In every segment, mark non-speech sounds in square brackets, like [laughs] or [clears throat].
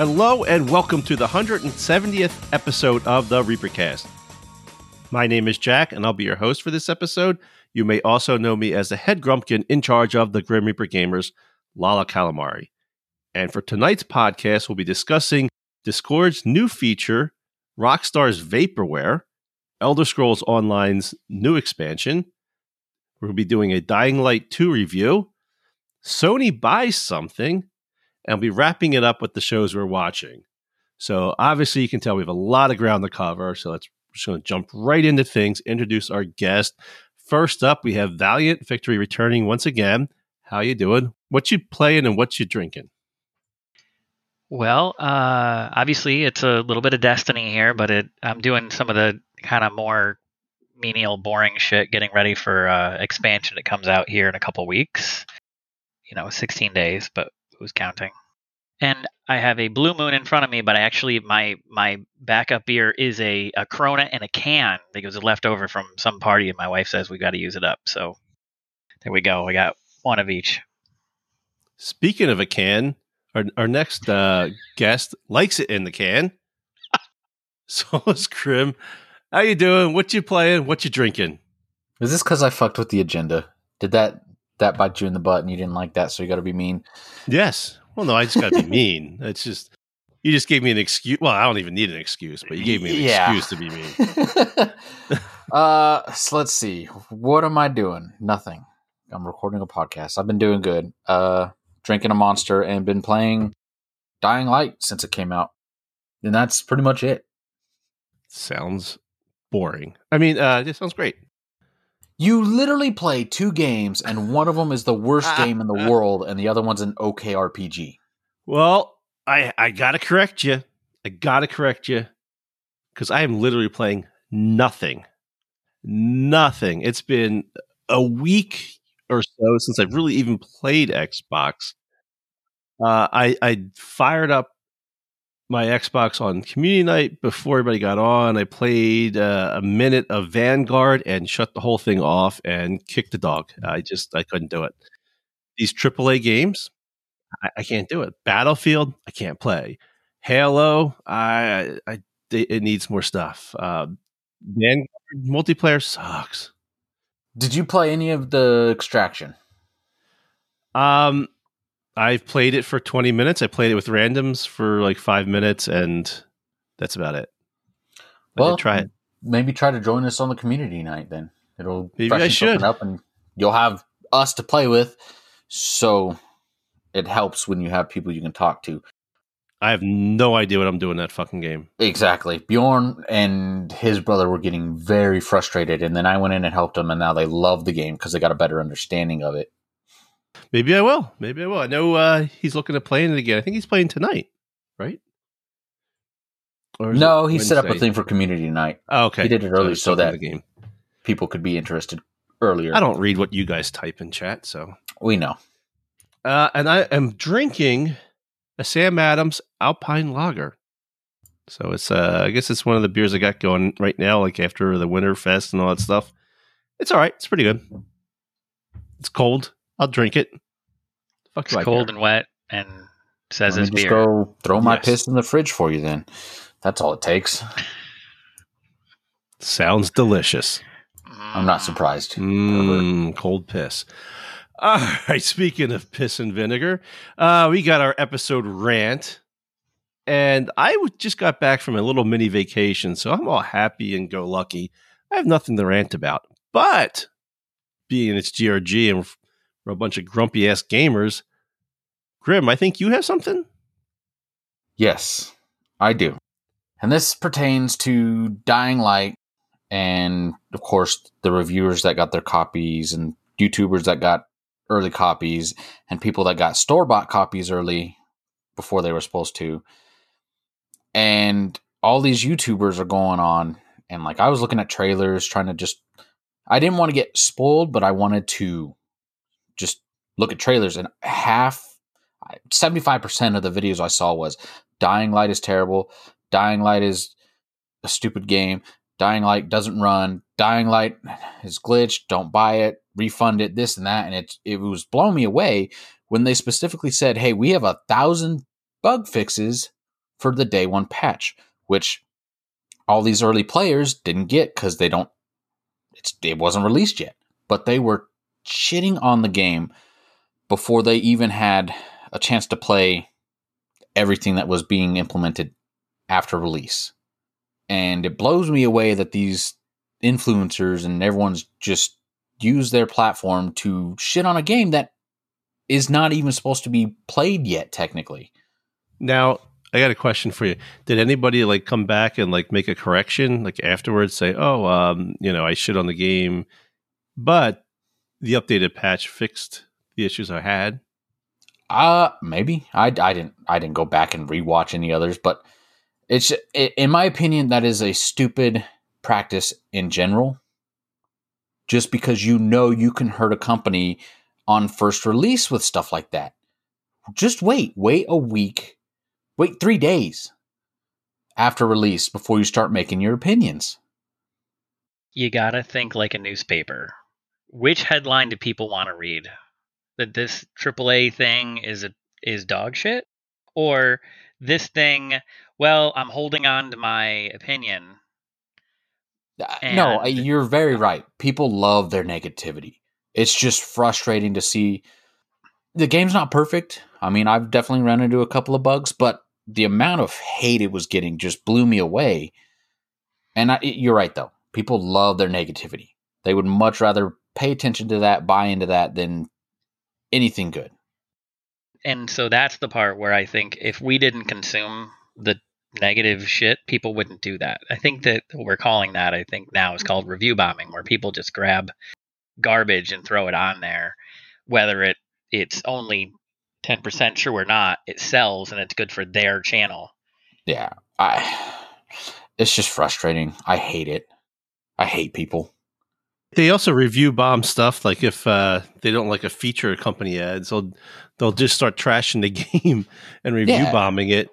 Hello and welcome to the 170th episode of the Reapercast. My name is Jack and I'll be your host for this episode. You may also know me as the head grumpkin in charge of the Grim Reaper Gamers, Lala Calamari. And for tonight's podcast, we'll be discussing Discord's new feature, Rockstar's Vaporware, Elder Scrolls Online's new expansion. We'll be doing a Dying Light 2 review. Sony buys something, and we'll be wrapping it up with the shows we're watching. So obviously, you can tell we have a lot of ground to cover. So let's just going to jump right into things. Introduce our guest. First up, we have Valiant Victory returning once again. How you doing? What you playing and what you drinking? Well, uh, obviously it's a little bit of destiny here, but it, I'm doing some of the kind of more menial, boring shit, getting ready for uh, expansion that comes out here in a couple weeks. You know, 16 days, but who's counting? And I have a blue moon in front of me, but I actually my my backup beer is a, a Corona in a can that was left over from some party, and my wife says we got to use it up. So there we go. We got one of each. Speaking of a can, our, our next uh, guest likes it in the can. [laughs] so is Krim. How you doing? What you playing? What you drinking? Is this because I fucked with the agenda? Did that that bite you in the butt and you didn't like that, so you got to be mean? Yes. Well, no, I just got to be mean. It's just you just gave me an excuse. Well, I don't even need an excuse, but you gave me an Yeah. excuse to be mean. [laughs] uh, so let's see. What am I doing? Nothing. I'm recording a podcast. I've been doing good. Uh, drinking a monster and been playing Dying Light since it came out, and that's pretty much it. Sounds boring. I mean, uh, this sounds great. You literally play two games, and one of them is the worst [laughs] game in the world, and the other one's an okay RPG. Well, I I gotta correct you. I gotta correct you because I am literally playing nothing, nothing. It's been a week or so since I've really even played Xbox. Uh, I I fired up my Xbox on community night before everybody got on. I played uh, a minute of Vanguard and shut the whole thing off and kicked the dog. I just I couldn't do it. These AAA games, I, I can't do it. Battlefield, I can't play. Halo, I, I it needs more stuff. Uh, Vanguard multiplayer sucks. Did you play any of the Extraction? Um, I've played it for 20 minutes. I played it with randoms for like five minutes, and that's about it. I Well, try it. Maybe try to join us on the community night. Then it'll Maybe I should. up, and you'll have us to play with. So it helps when you have people you can talk to. I have no idea what I'm doing in that fucking game. Exactly. Bjorn and his brother were getting very frustrated, and then I went in and helped them, and now they love the game because they got a better understanding of it. Maybe I will. Maybe I will. I know uh, he's looking at playing it again. I think he's playing tonight, right? No, he set up a thing for community night. Oh, okay, he did it early it's so that- the game. People could be interested earlier. I don't read what you guys type in chat, so We know. uh, and I am drinking a Sam Adams Alpine Lager. So it's uh, I guess it's one of the beers I got going right now, like after the Winter Fest and all that stuff. It's all right. It's pretty good. It's cold. I'll drink it. Fuck It's cold care? and wet and says Let me it's just beer. go throw my Yes. piss in the fridge for you. Then that's all it takes. Sounds delicious. I'm not surprised. Mmm, cold piss. All right. Speaking of piss and vinegar, uh, we got our episode rant, and I w- just got back from a little mini vacation, so I'm all happy and go lucky. I have nothing to rant about, but being it's GRG and we're a bunch of grumpy ass gamers, Grim, I think you have something. Yes, I do. And this pertains to Dying Light and, of course, the reviewers that got their copies and YouTubers that got early copies and people that got store bought copies early before they were supposed to. and all these YouTubers are going on, and like I was looking at trailers, trying to just, I didn't want to get spoiled, but I wanted to just look at trailers, and half, seventy five percent of the videos I saw was Dying Light is terrible, Dying Light is a stupid game, Dying Light doesn't run, Dying Light is glitched, don't buy it, refund it, this and that, and it it was blowing me away when they specifically said, "Hey, we have a thousand bug fixes for the day one patch," which all these early players didn't get because they don't. It wasn't released yet, but they were shitting on the game before they even had a chance to play everything that was being implemented after release. And it blows me away that these influencers and everyone's just use their platform to shit on a game that is not even supposed to be played yet technically. Now, I got a question for you. Did anybody like come back and like make a correction like afterwards say, "Oh, um, you know, I shit on the game, but the updated patch fixed the issues I had?" Uh, maybe. I I didn't I didn't go back and rewatch any others, but it's in my opinion that is a stupid practice in general. Just because you know you can hurt a company on first release with stuff like that. Just wait, wait a week, wait 3 days after release before you start making your opinions. You got to think like a newspaper. Which headline do people want to read? That this AAA thing is a, is dog shit or this thing well, I'm holding on to my opinion. Uh, no, you're very right. People love their negativity. It's just frustrating to see the game's not perfect. I mean, I've definitely run into a couple of bugs, but the amount of hate it was getting just blew me away. And I, you're right, though. People love their negativity. They would much rather pay attention to that, buy into that, than anything good. And so that's the part where I think if we didn't consume the negative shit, people wouldn't do that. I think that what we're calling that, I think now is called review bombing, where people just grab garbage and throw it on there, whether it it's only ten percent true or not, it sells and it's good for their channel. Yeah, I. It's just frustrating. I hate it. I hate people. They also review bomb stuff. Like if uh, they don't like a feature a company adds, they'll they'll just start trashing the [laughs] game and review yeah. bombing it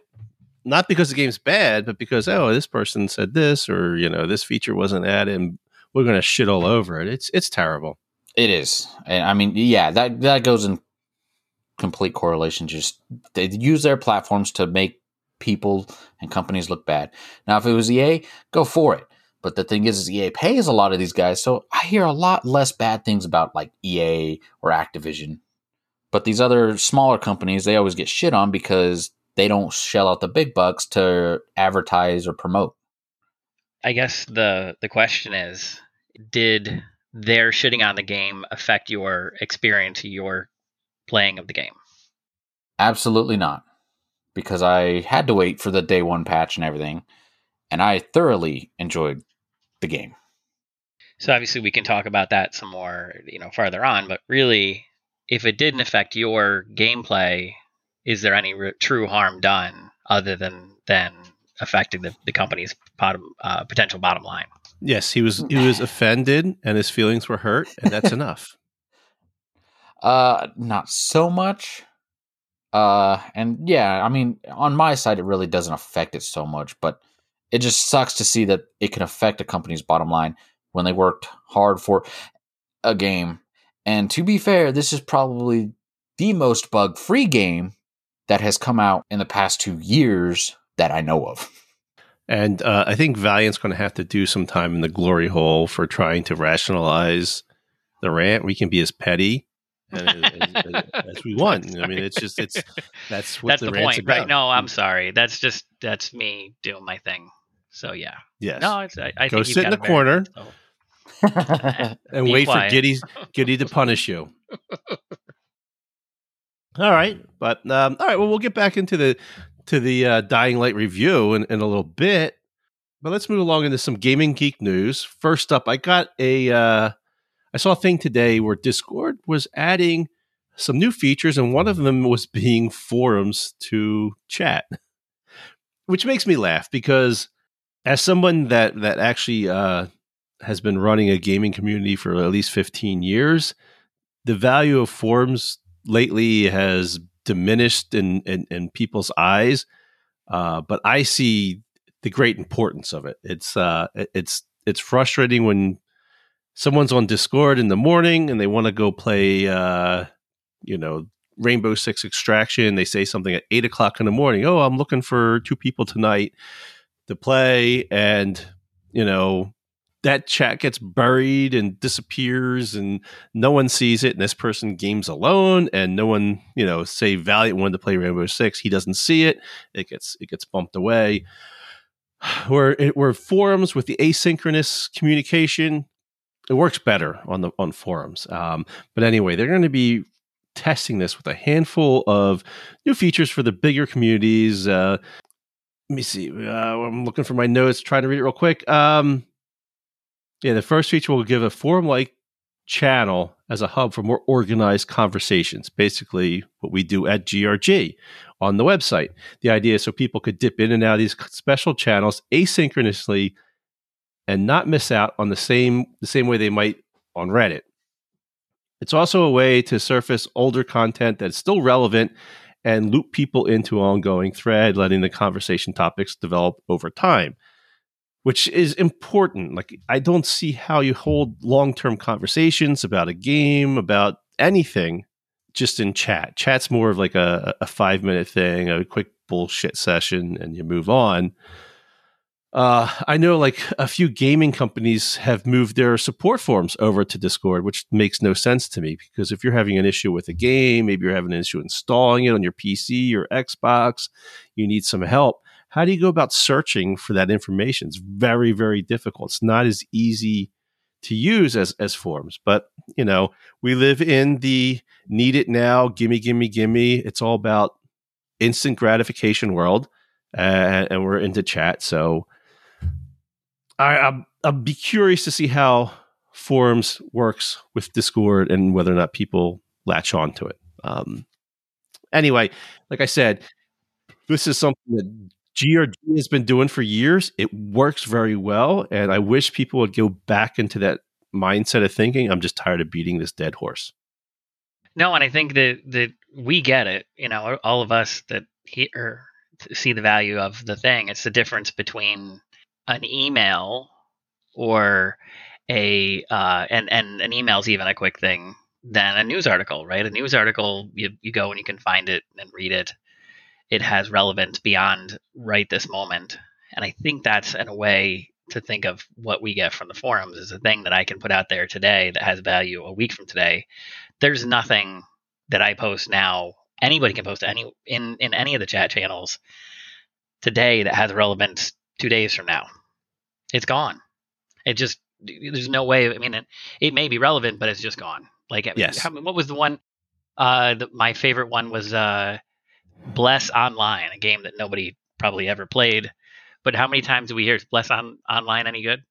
not because the game's bad, but because oh, this person said this, or you know, this feature wasn't added, and we're going to shit all over it. It's it's terrible. It is, and I mean, yeah, that that goes in complete correlation. Just they use their platforms to make people and companies look bad. Now, if it was EA, go for it. But the thing is, is EA pays a lot of these guys, so I hear a lot less bad things about like EA or Activision. But these other smaller companies, they always get shit on because they don't shell out the big bucks to advertise or promote. I guess the the question is, did their shitting on the game affect your experience, your playing of the game? Absolutely not, because I had to wait for the day one patch and everything, and I thoroughly enjoyed the game. So obviously we can talk about that some more, you know, farther on. But really, if it didn't affect your gameplay, is there any re- true harm done other than than affecting the, the company's bottom, uh, potential bottom line? Yes, he was he was offended and his feelings were hurt, and that's [laughs] enough. Uh, not so much. Uh, and yeah, I mean, on my side, it really doesn't affect it so much, but it just sucks to see that it can affect a company's bottom line when they worked hard for a game. And to be fair, this is probably the most bug free game that has come out in the past two years that I know of. And uh, I think Valiant's going to have to do some time in the glory hole for trying to rationalize the rant. We can be as petty [laughs] as, as, as, we want. I mean, it's just it's that's what that's the, the point, about. right? No, I'm sorry. That's just that's me doing my thing. So yeah, yes. No, it's I, I go sit in the corner [laughs] and wait quiet. for Giddy [laughs] Giddy to punish you. [laughs] All right, but um, all right. Well, we'll get back into the to the uh, Dying Light review in, in a little bit. But let's move along into some gaming geek news. First up, I got a uh, I saw a thing today where Discord was adding some new features, and one of them was being forums to chat. which makes me laugh because as someone that that actually uh, has been running a gaming community for at least 15 years, the value of forums lately has diminished in in, in people's eyes. Uh, but I see the great importance of it. It's uh, it's it's frustrating when someone's on Discord in the morning and they want to go play, uh, you know, Rainbow Six Extraction. They say something at eight o'clock in the morning. Oh, I'm looking for two people tonight to play, and you know that chat gets buried and disappears, and no one sees it. And this person games alone, and no one, you know, say Valiant wanted to play Rainbow Six. He doesn't see it. It gets it gets bumped away. [sighs] Where it, where forums with the asynchronous communication, it works better on the on forums. Um, but anyway, they're going to be testing this with a handful of new features for the bigger communities. Uh, let me see. Uh, I'm looking for my notes, trying to read it real quick. Um, yeah, the first feature will give a forum like channel as a hub for more organized conversations. Basically, what we do at GRG on the website. The idea is so people could dip in and out of these special channels asynchronously and not miss out on the same the same way they might on Reddit. It's also a way to surface older content that's still relevant and loop people into ongoing thread, letting the conversation topics develop over time, which is important. Like I don't see how you hold long-term conversations about a game, about anything just in chat. Chat's more of like a, a five minute thing, a quick bullshit session, and you move on. Uh, I know like a few gaming companies have moved their support forums over to Discord, which makes no sense to me because if you're having an issue with a game, maybe you're having an issue installing it on your PC or Xbox, you need some help. How do you go about searching for that information? It's very, very difficult. It's not as easy to use as as forums. But you know, we live in the need it now, gimme, gimme, gimme. It's all about instant gratification world, uh, and we're into chat. So I, I'll, I'll be curious to see how forums works with Discord and whether or not people latch on to it. Um, anyway, like I said, this is something that GRG has been doing for years. It works very well, and I wish people would go back into that mindset of thinking. I'm just tired of beating this dead horse. No, and I think that that we get it. You know, all of us that hear see the value of the thing. It's the difference between an email or a uh, and and an email is even a quick thing than a news article, right? A news article, you you go and you can find it and read it it has relevance beyond right this moment. And I think that's in a way to think of what we get from the forums is a thing that I can put out there today that has value a week from today. There's nothing that I post now. Anybody can post any in in any of the chat channels today that has relevance two days from now. It's gone. It just there's no way. I mean, it, it may be relevant, but it's just gone. Like, yes. How, what was the one? Uh, the, my favorite one was uh, Bless Online, a game that nobody probably ever played. But how many times do we hear Bless on Online any good?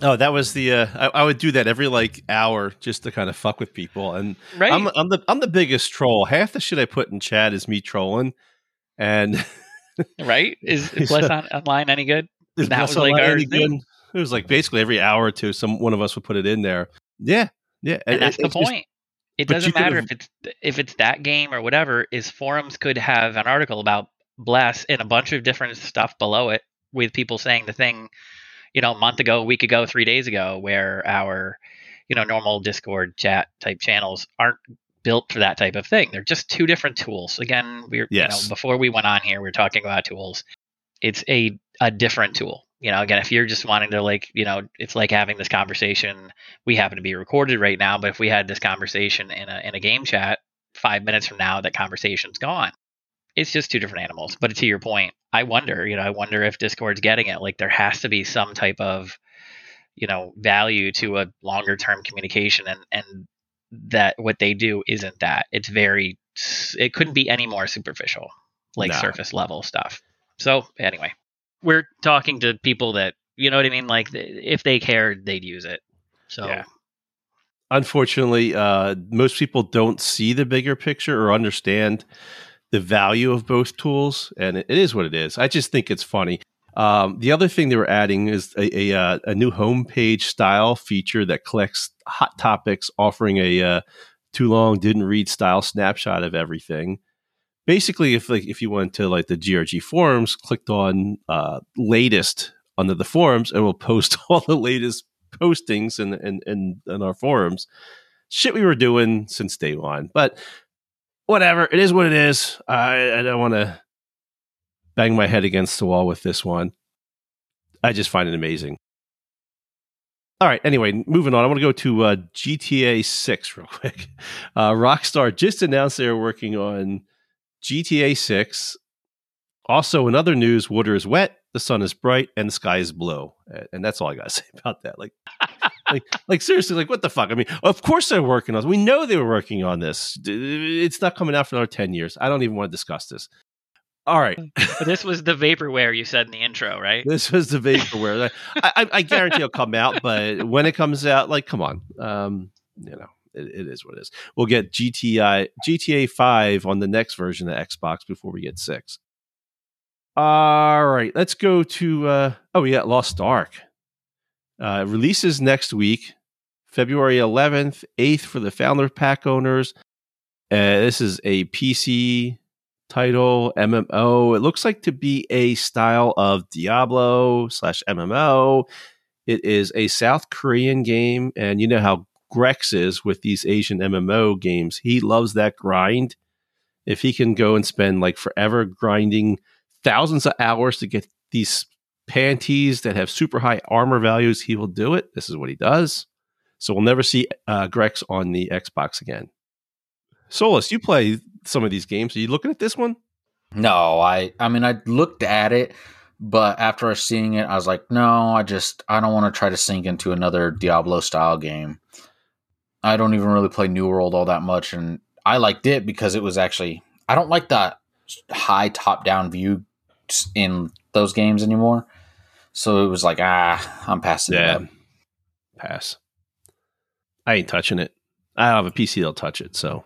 Oh, that was the uh, I, I, would do that every like hour just to kind of fuck with people, and right. I'm, I'm the I'm the biggest troll. Half the shit I put in chat is me trolling, and right is, is [laughs] Bless on, Online any good? Is that was like our good? It was like basically every hour or two, some one of us would put it in there. Yeah, yeah, and it, that's the point. It doesn't matter if it's if it's that game or whatever. Is forums could have an article about Bless and a bunch of different stuff below it with people saying the thing, you know, a month ago, a week ago, three days ago, where our, you know, normal Discord chat type channels aren't built for that type of thing. They're just two different tools. Again, we are yes. you know, before we went on here, we were talking about tools. It's a a different tool. You know again if you're just wanting to like you know it's like having this conversation we happen to be recorded right now but if we had this conversation in a in a game chat five minutes from now that conversation's gone. It's just two different animals. But to your point i wonder you know i wonder if discord's getting it. Like there has to be some type of you know value to a longer term communication and and that what they do isn't that. It's very it couldn't be any more superficial like no. surface level stuff so anyway we're talking to people that you know what I mean. Like if they cared, they'd use it. So. Yeah. Unfortunately, uh, most people don't see the bigger picture or understand the value of both tools, and it, is what it is. I just think it's funny. Um, the other thing they were adding is a, a, uh, a new homepage style feature that collects hot topics, offering a uh, too long didn't read style snapshot of everything. Basically, if like if you went to like the GRG forums, clicked on uh, latest under the forums, and we'll post [laughs] all the latest postings and and in, in our forums. Shit, we were doing since day one, but whatever. It is what it is. I, I don't want to bang my head against the wall with this one. I just find it amazing. All right. Anyway, moving on. I want to go to uh, GTA 6 [laughs] real quick. Uh, Rockstar just announced they are working on GTA 6. Also, in other news, water is wet, the sun is bright, and the sky is blue. And that's all I got to [laughs] say about that. Like, like, like seriously, like what the fuck? I mean, of course they're working on. This. We know they were working on this. It's not coming out for another ten years. I don't even want to discuss this. All right. but this was the vaporware you said in the intro, right? This was the vaporware. I, I, I, guarantee it'll come out, but when it comes out, like, come on, um, you know, it, it is what it is. We'll get GTI GTA Five on the next version of Xbox before we get six. All right, let's go to. Uh, oh, yeah, Lost Ark. Uh, releases next week, February 11th, 8th for the Founder Pack owners. Uh, this is a PC title, MMO. It looks like to be a style of Diablo slash MMO. It is a South Korean game, and you know how Grex is with these Asian MMO games. He loves that grind. If he can go and spend like forever grinding thousands of hours to get these panties that have super high armor values, he will do it. This is what he does. So we'll never see uh, Grex on the Xbox again. Solus, you play some of these games. Are you looking at this one? No, I I mean I looked at it, but after seeing it, I was like, no, I just I don't want to try to sink into another Diablo style game. I don't even really play New World all that much, and I liked it because it was actually I don't like the high top down view in those games anymore. So it was like, ah, I'm passing yeah. it up. Pass. I ain't touching it. I have a PC that'll touch it, so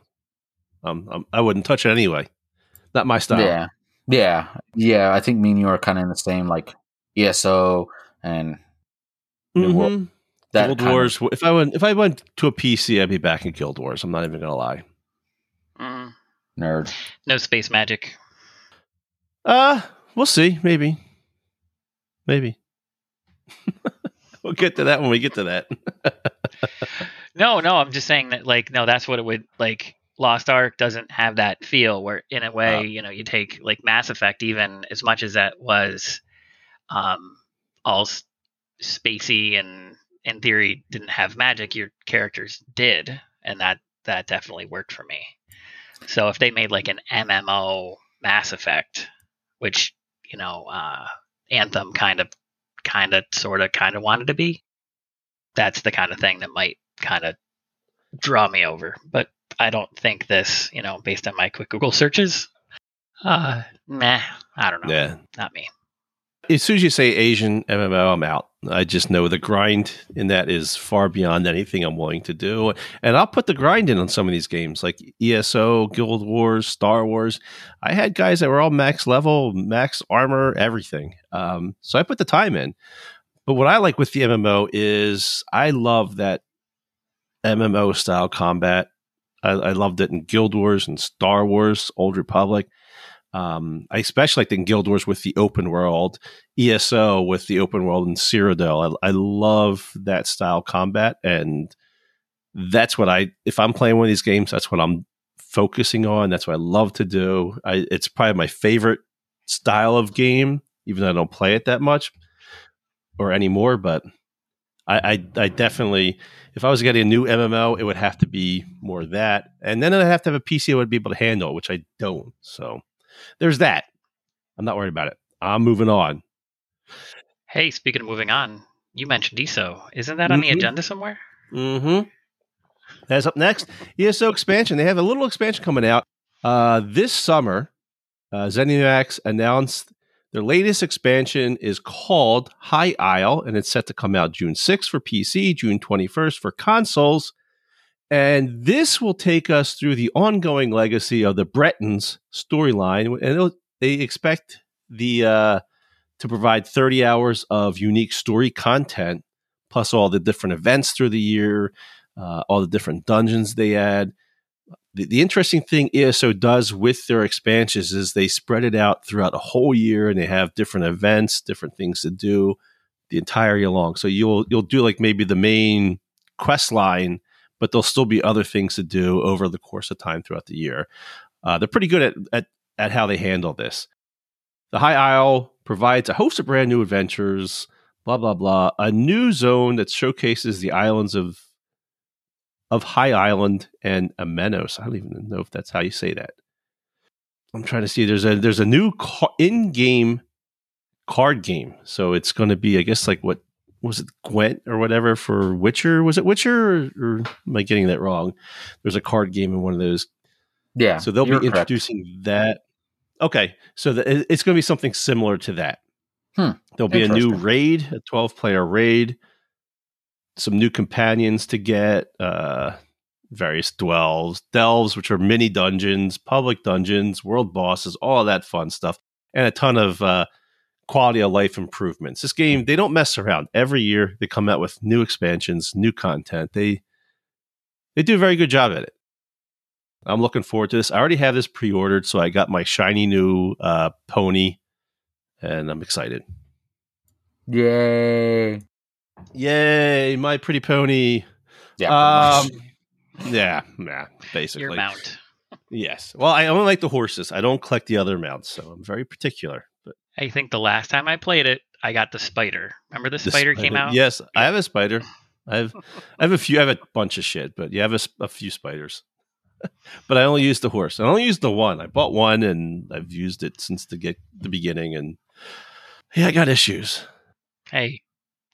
um, um, I wouldn't touch it anyway. Not my style. Yeah, yeah, yeah. I think me and you are kind of in the same like ESO and mm-hmm. Guild Wars. Of, if I went if I went to a PC, I'd be back in Guild Wars. I'm not even gonna lie. Mm. Nerd. No space magic. Uh, we'll see. Maybe. Maybe. [laughs] we'll get to that when we get to that. [laughs] no, no, I'm just saying that like no, that's what it would like Lost Ark doesn't have that feel where in a way, uh, you know, you take like Mass Effect even as much as that was um all spacey and in theory didn't have magic, your characters did, and that that definitely worked for me. So if they made like an MMO Mass Effect, which, you know, uh Anthem kind of kind of sort of kind of wanted to be, that's the kind of thing that might kind of draw me over. But I don't think this, you know, based on my quick Google searches, uh, meh, I don't know. Yeah. Not me. As soon as you say Asian MMO, I'm out. I just know the grind in that is far beyond anything I'm willing to do. And I'll put the grind in on some of these games like ESO, Guild Wars, Star Wars. I had guys that were all max level, max armor, everything. Um, so I put the time in. But what I like with the MMO is I love that MMO style combat. I, I loved it in Guild Wars and Star Wars, Old Republic. Um, I especially liked in Guild Wars with the open world, ESO with the open world, and Cyrodiil. I, I love that style combat, and that's what I. If I'm playing one of these games, that's what I'm focusing on. That's what I love to do. I, it's probably my favorite style of game, even though I don't play it that much or anymore. But I, I, I definitely, if I was getting a new MMO, it would have to be more that, and then I'd have to have a PC that would be able to handle, which I don't. So there's that. I'm not worried about it. I'm moving on. Hey, speaking of moving on, you mentioned ESO. Isn't that on mm-hmm. the agenda somewhere? Mm-hmm. That's up next. ESO expansion. They have a little expansion coming out uh, this summer. Uh, ZeniMax announced their latest expansion is called High Isle, and it's set to come out June 6th for PC, June 21st for consoles. And this will take us through the ongoing legacy of the Bretons storyline. And they expect the uh, to provide 30 hours of unique story content, plus all the different events through the year, uh, all the different dungeons they add. The, the interesting thing ESO does with their expansions is they spread it out throughout a whole year, and they have different events, different things to do the entire year long. So you'll you'll do like maybe the main quest line, but there'll still be other things to do over the course of time throughout the year. Uh, they're pretty good at, at at how they handle this. The High Isle provides a host of brand new adventures, blah blah blah. A new zone that showcases the islands of of High Island and Amenos. I don't even know if that's how you say that. I'm trying to see. There's a there's a new in-game card game, so it's going to be, I guess, like what was it, Gwent or whatever for Witcher? Was it Witcher, or, or am I getting that wrong? There's a card game in one of those. Yeah. So they'll be introducing correct. that. Okay, so the, it's going to be something similar to that. Hmm. There'll be a new raid, a 12 player raid some new companions to get, uh, various dwells, delves, which are mini dungeons, public dungeons, world bosses, all that fun stuff, and a ton of uh, quality of life improvements. This game, they don't mess around. Every year, they come out with new expansions, new content. They they do a very good job at it. I'm looking forward to this. I already have this pre-ordered, so I got my shiny new uh, pony, and I'm excited. Yay! Yay, my pretty pony. Yeah. Um, yeah, yeah, basically. Your mount. Yes. Well, I only like the horses. I don't collect the other mounts, so I'm very particular. I think the last time I played it, I got the spider. Remember the, the spider, spider, came out? Yes, I have a spider. I have, I have a few. I have a bunch of shit, but you have a, a few spiders. [laughs] but I only use the horse. I only use the one. I bought one, and I've used it since the get the beginning. And yeah, I got issues. Hey,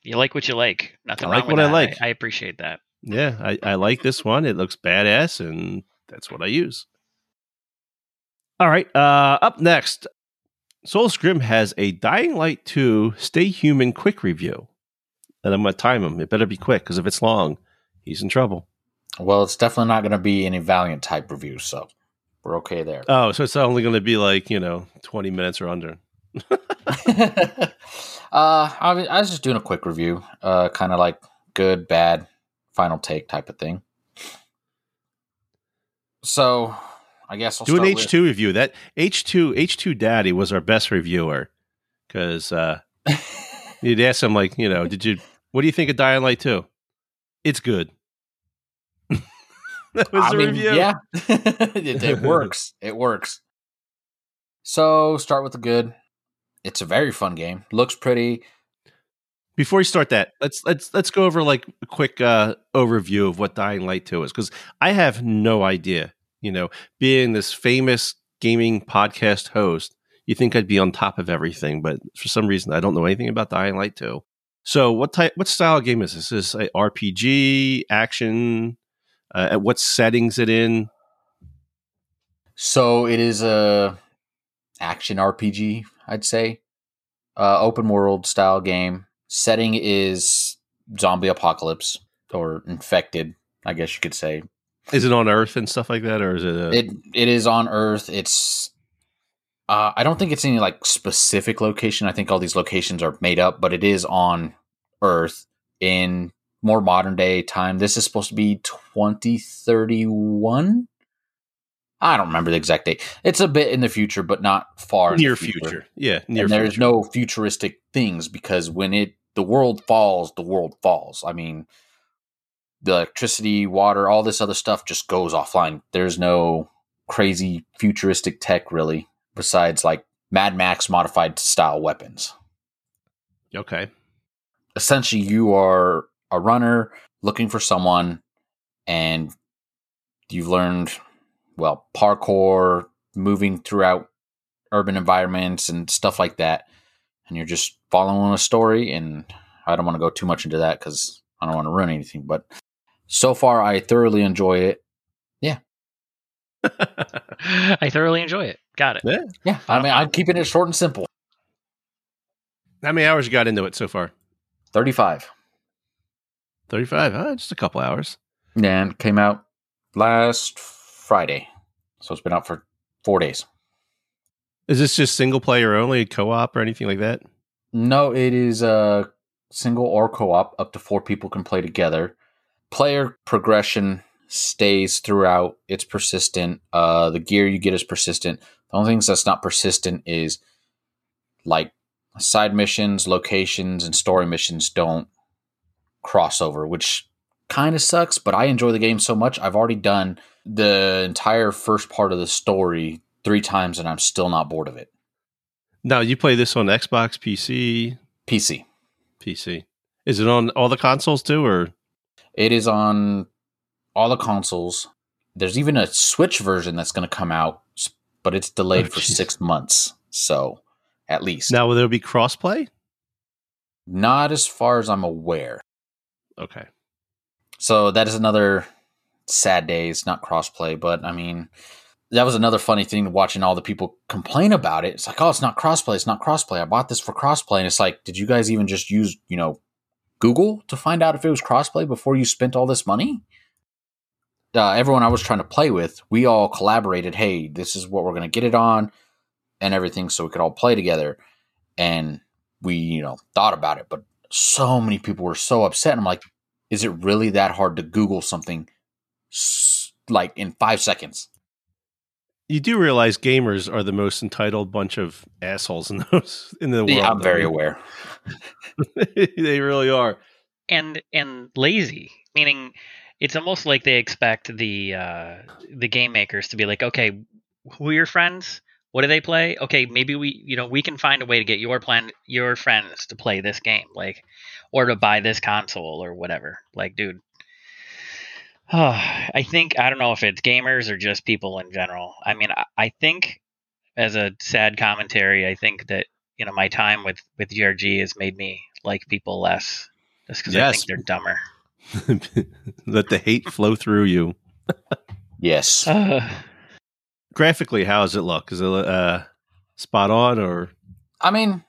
you like what you like. Nothing I like what I like. I, I, appreciate that. Yeah, I, I like this one. It looks badass, and that's what I use. All right. Uh, up next, Soul Scrim has a Dying Light 2 Stay Human quick review. And I'm going to time him. It better be quick because if it's long, he's in trouble. Well, it's definitely not going to be any Valiant type review, so we're okay there. Oh, so it's only going to be like, you know, 20 minutes or under. [laughs] Uh, I, was, I was just doing a quick review, uh, kind of like good, bad, final take type of thing. So, I guess I'll do an H two review. That H two H two Daddy was our best reviewer because uh, [laughs] you'd ask him like, you know, did you? What do you think of Dying Light two? It's good. [laughs] that was I the mean, review. Yeah, [laughs] it, it works. It works. So, start with the good it's a very fun game. Looks pretty. Before we start that, let's let's let's go over like a quick uh, overview of what Dying Light 2 is because I have no idea. You know, being this famous gaming podcast host, you think I'd be on top of everything, but for some reason I don't know anything about the Dying Light 2. So, what type, what style of game is this? Is this a RPG, action? Uh, at what settings it in? So it is a action RPG. I'd say. Uh, open world style game. Setting is zombie apocalypse or infected, I guess you could say. Is it on Earth and stuff like that, or is it? A- it it is on Earth. It's. Uh, I don't think it's any like specific location. I think all these locations are made up, but it is on Earth in more modern day time. This is supposed to be 2031. I don't remember the exact date. It's a bit in the future, but not far near future. future. Yeah, near. And there's future. no futuristic things because when it the world falls, the world falls. I mean, the electricity, water, all this other stuff just goes offline. There's no crazy futuristic tech really, besides like Mad Max modified style weapons. Okay. Essentially, you are a runner looking for someone, and you've learned well, parkour, moving throughout urban environments and stuff like that. And you're just following a story. And I don't want to go too much into that because I don't want to ruin anything. But so far, I thoroughly enjoy it. Yeah. [laughs] I thoroughly enjoy it. Got it. Yeah. Yeah. I mean, I'm keeping it short and simple. How many hours you got into it so far? 35. 35. Huh? Just a couple hours. And came out last Friday. So it's been out for four days. Is this just single player only, co op, or anything like that? No, it is a single or co op. Up to four people can play together. Player progression stays throughout. It's persistent. Uh, the gear you get is persistent. The only things that's not persistent is like side missions, locations, and story missions don't cross over, which kind of sucks. But I enjoy the game so much. I've already done the entire first part of the story three times, and I'm still not bored of it. Now you play this on Xbox, PC, PC. PC. Is it on all the consoles too, or It is on all the consoles. There's even a Switch version that's going to come out, but it's delayed Oh, for six months. So, at least. now will there be crossplay? Not as far as I'm aware. Okay. So, that is another sad day. It's not crossplay, but I mean, that was another funny thing watching all the people complain about it. It's like, oh, it's not crossplay. It's not crossplay. I bought this for crossplay. And it's like, did you guys even just use, you know, Google to find out if it was crossplay before you spent all this money? Uh, everyone I was trying to play with, we all collaborated. Hey, this is what we're going to get it on and everything so we could all play together. And we, you know, thought about it. But so many people were so upset. And I'm like, is it really that hard to Google something s- like in five seconds? You do realize gamers are the most entitled bunch of assholes in [laughs] those in the world. Yeah, I'm very aware. [laughs] they really are. and and lazy meaning it's almost like they expect the uh the game makers to be like okay who are your friends? What do they play? Okay maybe we you know we can find a way to get your plan your friends to play this game like or to buy this console or whatever. Like dude [sighs] i think i don't know if it's gamers or just people in general. I mean i, I think as a sad commentary i think that you know my time with with grg has made me like people less just because i think they're dumber [laughs] Let the hate flow through you. [laughs] Yes. Uh, [sighs] Graphically, how does it look? Is it uh, spot on or I mean,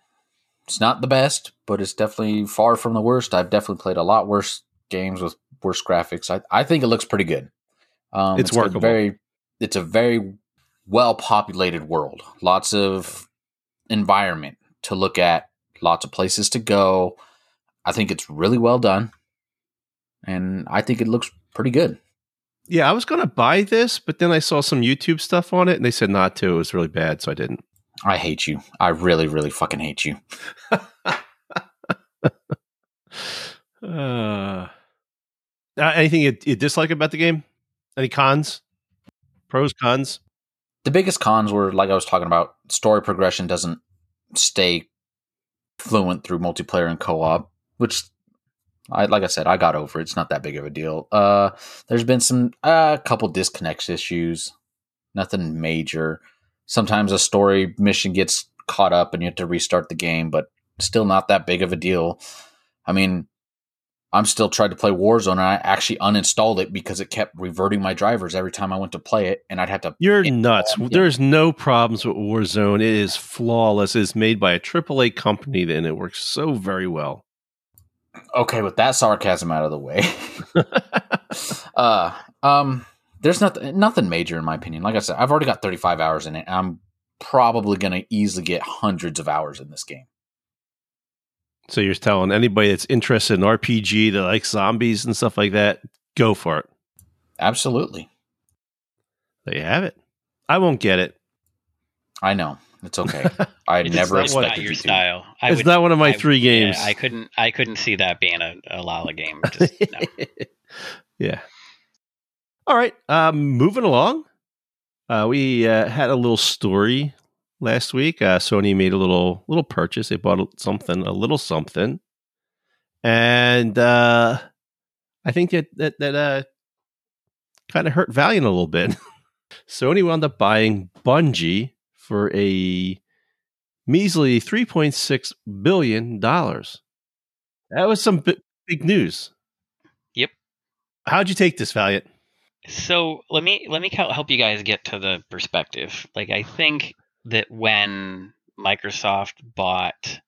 it's not the best, but it's definitely far from the worst. I've definitely played a lot worse games with worse graphics. I, I think it looks pretty good. Um, It's got workable. Very, it's a very well populated world. Lots of environment to look at. Lots of places to go. I think it's really well done, and I think it looks pretty good. Yeah, I was gonna buy this, but then I saw some YouTube stuff on it, and they said not to. It was really bad, so I didn't. I hate you. I really, really fucking hate you. Uh, [laughs] uh, anything you, you dislike about the game? Any cons? Pros, cons? The biggest cons were like I was talking about story progression doesn't stay fluent through multiplayer and co-op, which I like I said I got over. It. It's not that big of a deal. Uh there's been some a uh, couple disconnect issues. Nothing major. Sometimes a story mission gets caught up and you have to restart the game, but still not that big of a deal. I mean, I'm still trying to play Warzone and I actually uninstalled it because it kept reverting my drivers every time I went to play it and I'd have to You're nuts. There's no problems with Warzone. It is flawless. It's made by a AAA company, and it works so very well. okay with that sarcasm out of the way [laughs] uh um there's nothing nothing major in my opinion like i said i've already got 35 hours in it i'm probably going to easily get hundreds of hours in this game so you're telling anybody that's interested in RPG that likes zombies and stuff like that, go for it. absolutely There you have it. I won't get it. i know it's okay [laughs] i it's never not what- expected your you to style. I it's would- not one of my I- three games. Yeah, I couldn't. I couldn't see that being a, a Lala game. [laughs] Just, no. yeah. All right. Um, moving along. Uh, we uh, had a little story last week. Uh, Sony made a little little purchase. They bought something, a little something, and uh, I think that that that uh, kind of hurt Valiant a little bit. [laughs] Sony wound up buying Bungie for a measly three point six billion dollars. That was some bi- big news. Yep. How'd you take this, Valiant? So let me let me help you guys get to the perspective. Like I think that when Microsoft bought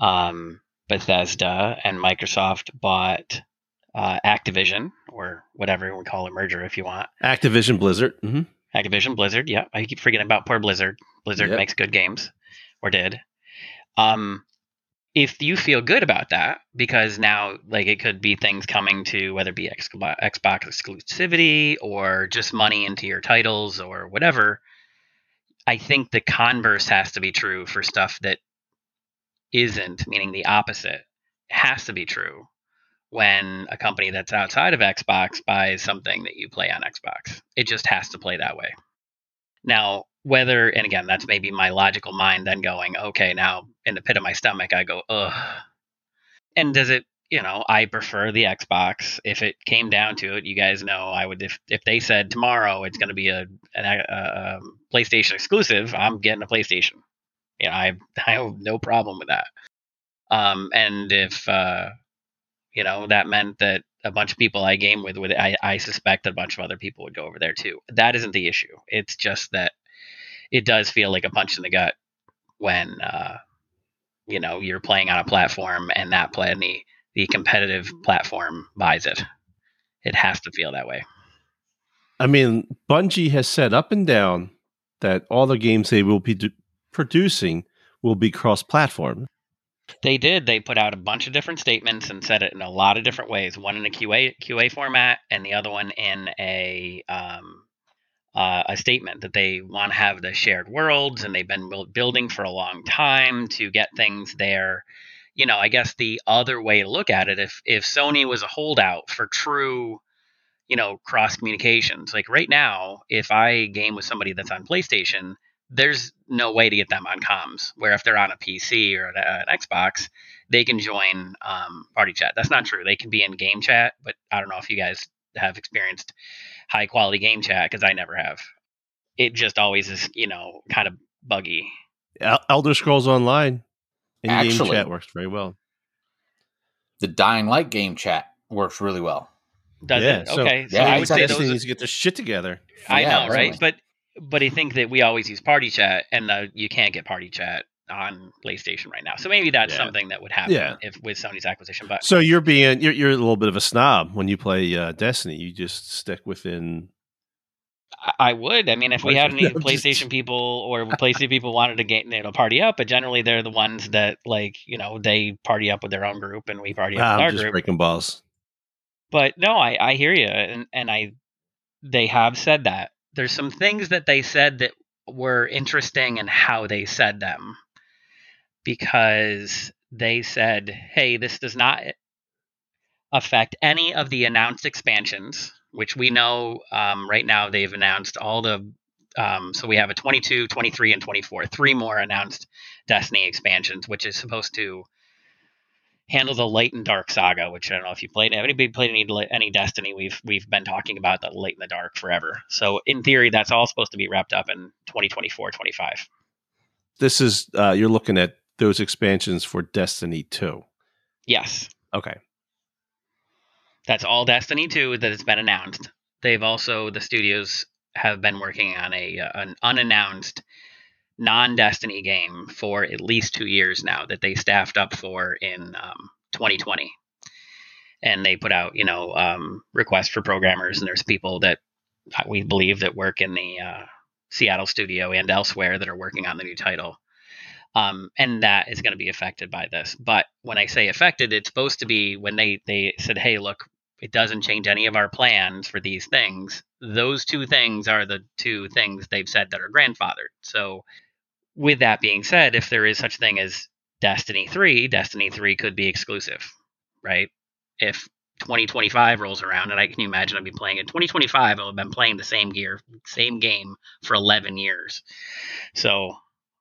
um, Bethesda and Microsoft bought uh, Activision or whatever we call a merger if you want. Activision Blizzard. hmm Activision Blizzard. Yeah, I keep forgetting about poor Blizzard. Blizzard Yep. makes good games, or did. Um, if you feel good about that, because now like it could be things coming to whether it be Xbox exclusivity or just money into your titles or whatever. I think the converse has to be true for stuff that isn't, meaning the opposite, has to be true when a company that's outside of Xbox buys something that you play on Xbox. It just has to play that way. Now, whether, and again, that's maybe my logical mind then going, okay, now in the pit of my stomach, I go, ugh. And does it, you know, I prefer the Xbox. If it came down to it, you guys know I would, if, if they said tomorrow it's going to be a, an, a, a um, PlayStation exclusive, I'm getting a PlayStation. You know, I, [laughs] I have no problem with that. Um, and if, uh, you know, that meant that a bunch of people I game with would I, I suspect a bunch of other people would go over there too. That isn't the issue. It's just that it does feel like a punch in the gut when uh, you know you're playing on a platform and that and the, competitive platform buys it. It has to feel that way. I mean, Bungie has said up and down that all the games they will be d- producing will be cross-platform. They did. They put out a bunch of different statements and said it in a lot of different ways. One in a QA QA format, and the other one in a um, uh, a statement that they want to have the shared worlds, and they've been build- building for a long time to get things there. You know, I guess the other way to look at it, if if Sony was a holdout for true, you know, cross communications, like right now, if I game with somebody that's on PlayStation, there's no way to get them on comms. Where if they're on a PC or an, Xbox, they can join um, party chat. That's not true. They can be in game chat, but I don't know if you guys have experienced high quality game chat because I never have. It just always is, you know, kind of buggy. Elder Scrolls Online in-game Actually- chat works very well. The Dying Light game chat works really well. Does Yeah, it? so- Okay. So Yeah, I would exactly. say Destiny those. needs to get their shit together. I Yeah, know, right? definitely. But but I think that we always use party chat, and uh, you can't get party chat on PlayStation right now. So maybe that's Yeah. something that would happen Yeah. if with Sony's acquisition. But So you're being you're, you're a little bit of a snob when you play uh, Destiny. You just stick within. I- would. I mean, if we had any No, [laughs] just- PlayStation people or PlayStation people wanted to get you know party up, but generally they're the ones that like you know they party up with their own group and we party up Ah, with I'm our just group. breaking balls. But no, I I hear you, and and I they have said that there's some things that they said that were interesting in how they said them because they said, hey, this does not affect any of the announced expansions, which we know um, right now they've announced all the. Um, so we have a 22, 23, and 24, three more announced Destiny expansions, which is supposed to handle the light and dark saga. Which I don't know if you played. Have anybody played any any Destiny? We've we've been talking about the light and the dark forever. So in theory, that's all supposed to be wrapped up in 2024, 25. This is uh, you're looking at those expansions for Destiny 2. Yes, Okay. That's all Destiny 2 that has been announced. They've also the studios have been working on a uh, an unannounced non-Destiny game for at least 2 years now that they staffed up for in um, 2020. And they put out, you know, um, requests for programmers and there's people that we believe that work in the uh, Seattle studio and elsewhere that are working on the new title. Um, and that is going to be affected by this. But when I say affected, it's supposed to be when they they said, "Hey, look, it doesn't change any of our plans for these things." Those two things are the two things they've said that are grandfathered. So, with that being said, if there is such thing as Destiny 3, Destiny 3 could be exclusive, right? If 2025 rolls around, and I can imagine I'd be playing it 2025, I'll have been playing the same gear, same game for 11 years. So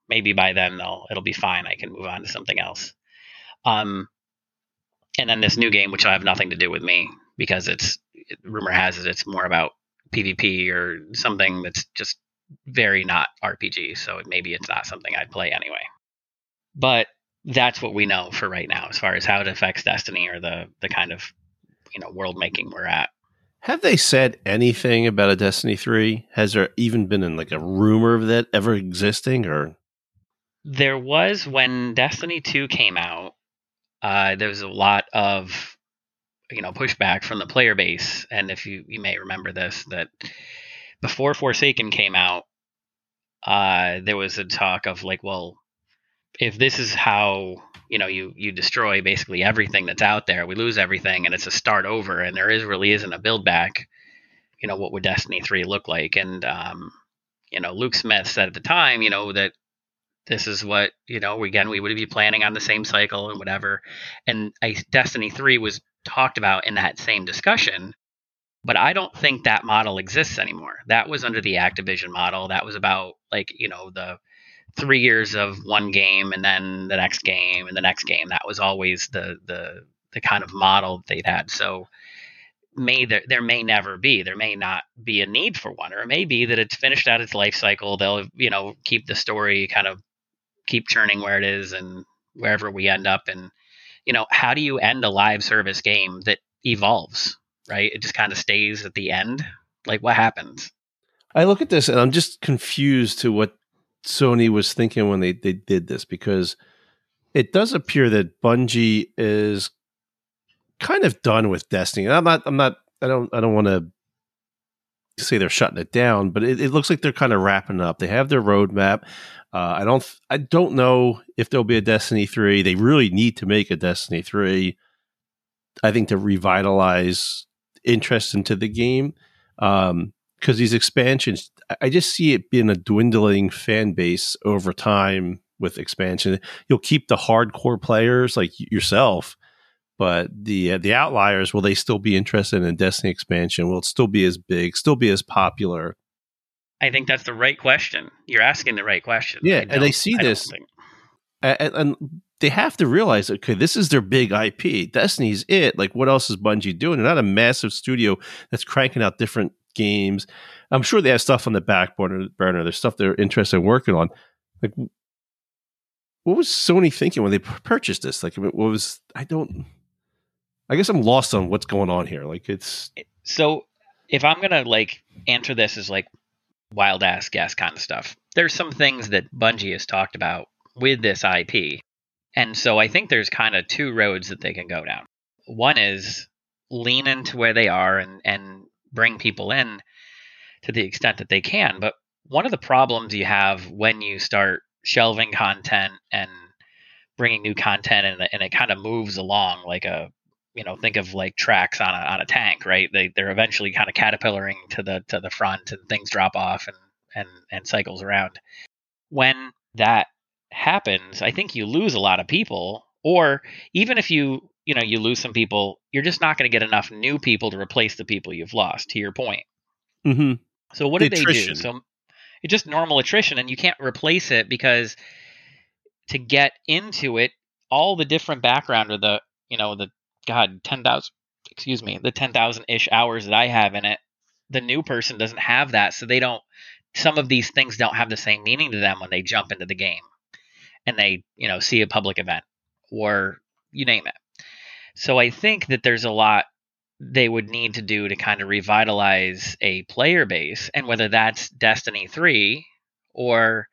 maybe by then they'll it'll be fine. I can move on to something else. Um, and then this new game, which will have nothing to do with me because it's rumor has it it's more about PvP or something that's just very not RPG. So maybe it's not something I'd play anyway. But that's what we know for right now, as far as how it affects Destiny or the the kind of you know world making we're at. Have they said anything about a Destiny 3? Has there even been in like a rumor of that ever existing or There was when Destiny 2 came out, uh, there was a lot of you know pushback from the player base, and if you you may remember this that before Forsaken came out, uh, there was a talk of like, well, if this is how you know you you destroy basically everything that's out there, we lose everything, and it's a start over, and there is really isn't a build back. You know, what would Destiny three look like? And um, you know, Luke Smith said at the time, you know, that this is what you know again we would be planning on the same cycle and whatever and I, destiny 3 was talked about in that same discussion but i don't think that model exists anymore. That was under the activision model. That was about like you know the three years of one game and then the next game and the next game. That was always the the the kind of model they'd had. So may there, there may never be. There may not be a need for one or it may be that it's finished out its life cycle. They'll you know keep the story kind of keep churning where it is and wherever we end up and you know how do you end a live service game that evolves right? It just kind of stays at the end? Like what happens? I look at this and i'm just confused to what sony was thinking when they, they did this because it does appear that bungie is kind of done with destiny. I'm not i'm not i don't i don't want to say they're shutting it down but it, it looks like they're kind of wrapping up they have their roadmap uh, I don't I don't know if there'll be a Destiny three. They really need to make a Destiny three. I think to revitalize interest into the game because um, these expansions, I just see it being a dwindling fan base over time with expansion. You'll keep the hardcore players like yourself, but the uh, the outliers will they still be interested in Destiny expansion? Will it still be as big? Still be as popular? I think that's the right question. You're asking the right question. Yeah, and they see this, and, and, they have to realize, okay, this is their big IP. Destiny's it. Like, what else is Bungie doing? They're not a massive studio that's cranking out different games. I'm sure they have stuff on the back burner. burner. There's stuff they're interested in working on. Like, what was Sony thinking when they purchased this? Like, what was I don't. I guess I'm lost on what's going on here. Like, it's so. If I'm gonna like answer this as like wild ass guess kind of stuff. There's some things that Bungie has talked about with this IP. And so I think there's kind of two roads that they can go down. One is lean into where they are and, and bring people in to the extent that they can. But one of the problems you have when you start shelving content and bringing new content and, and it kind of moves along like a you know think of like tracks on a on a tank right they they're eventually kind of caterpillaring to the to the front and things drop off and and and cycles around when that happens i think you lose a lot of people or even if you you know you lose some people you're just not going to get enough new people to replace the people you've lost to your point mm-hmm. so what the do attrition. they do so it's just normal attrition and you can't replace it because to get into it all the different background or the you know the God, 10,000, excuse me, the 10,000 ish hours that I have in it, the new person doesn't have that. So they don't, some of these things don't have the same meaning to them when they jump into the game and they, you know, see a public event or you name it. So I think that there's a lot they would need to do to kind of revitalize a player base and whether that's Destiny 3 or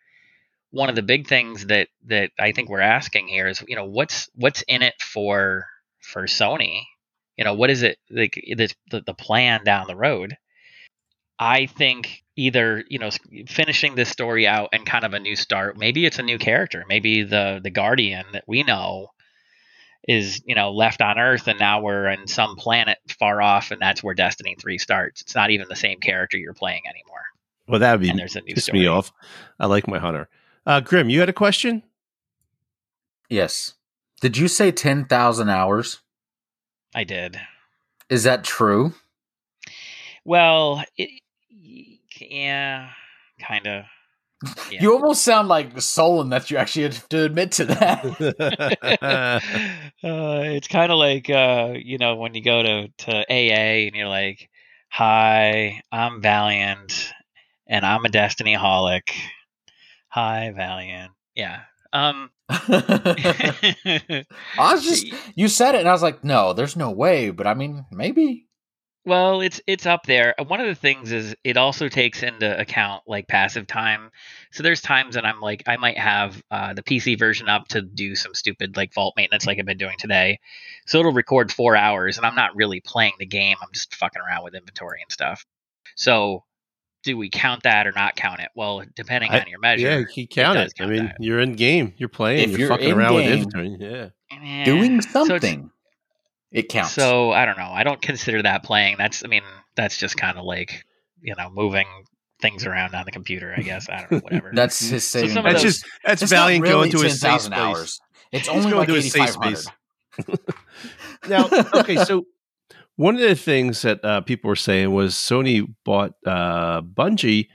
one of the big things that that I think we're asking here is you know what's what's in it for for Sony. You know, what is it like the, the plan down the road? I think either you know finishing this story out and kind of a new start. Maybe it's a new character. Maybe the the Guardian that we know is you know left on Earth and now we're in some planet far off, and that's where Destiny three starts. It's not even the same character you're playing anymore. Well, that would be and there's a new piss story. me off. I like my hunter. Uh, Grim, you had a question? Yes. Did you say 10,000 hours? I did. Is that true? Well, it, yeah, kind of. Yeah. You almost sound like Solon that you actually have to admit to that. [laughs] uh, it's kind of like uh, you know when you go to to AA and you're like, "Hi, I'm Valiant, and I'm a Destiny holic." Hi, Valiant. Yeah, um, [laughs] [laughs] I was just you said it, and I was like, no, there's no way. But I mean, maybe. Well, it's it's up there. Uh, One of the things is it also takes into account like passive time. So there's times that I'm like I might have uh, the PC version up to do some stupid like vault maintenance like I've been doing today. So it'll record four hours, and I'm not really playing the game. I'm just fucking around with inventory and stuff. So do we count that or not count it? Well, depending I- on your measure. Yeah, he count does it. I mean, that. you're in game. You're playing. If you're, you're fucking in around with inventory. Yeah. Doing so something, it counts. So I don't know. I don't consider that playing. That's I mean that's just kind of like you know moving things around on the computer. I guess I don't know. Whatever. [laughs] that's mm-hmm. his saving. some of That's those- just that's it's Valiant really going to a safe 10,000 space. hours. It's He's only going like to a eighty safe space. [laughs] Now, okay, so one of the things that uh, people were saying was Sony bought uh, Bungie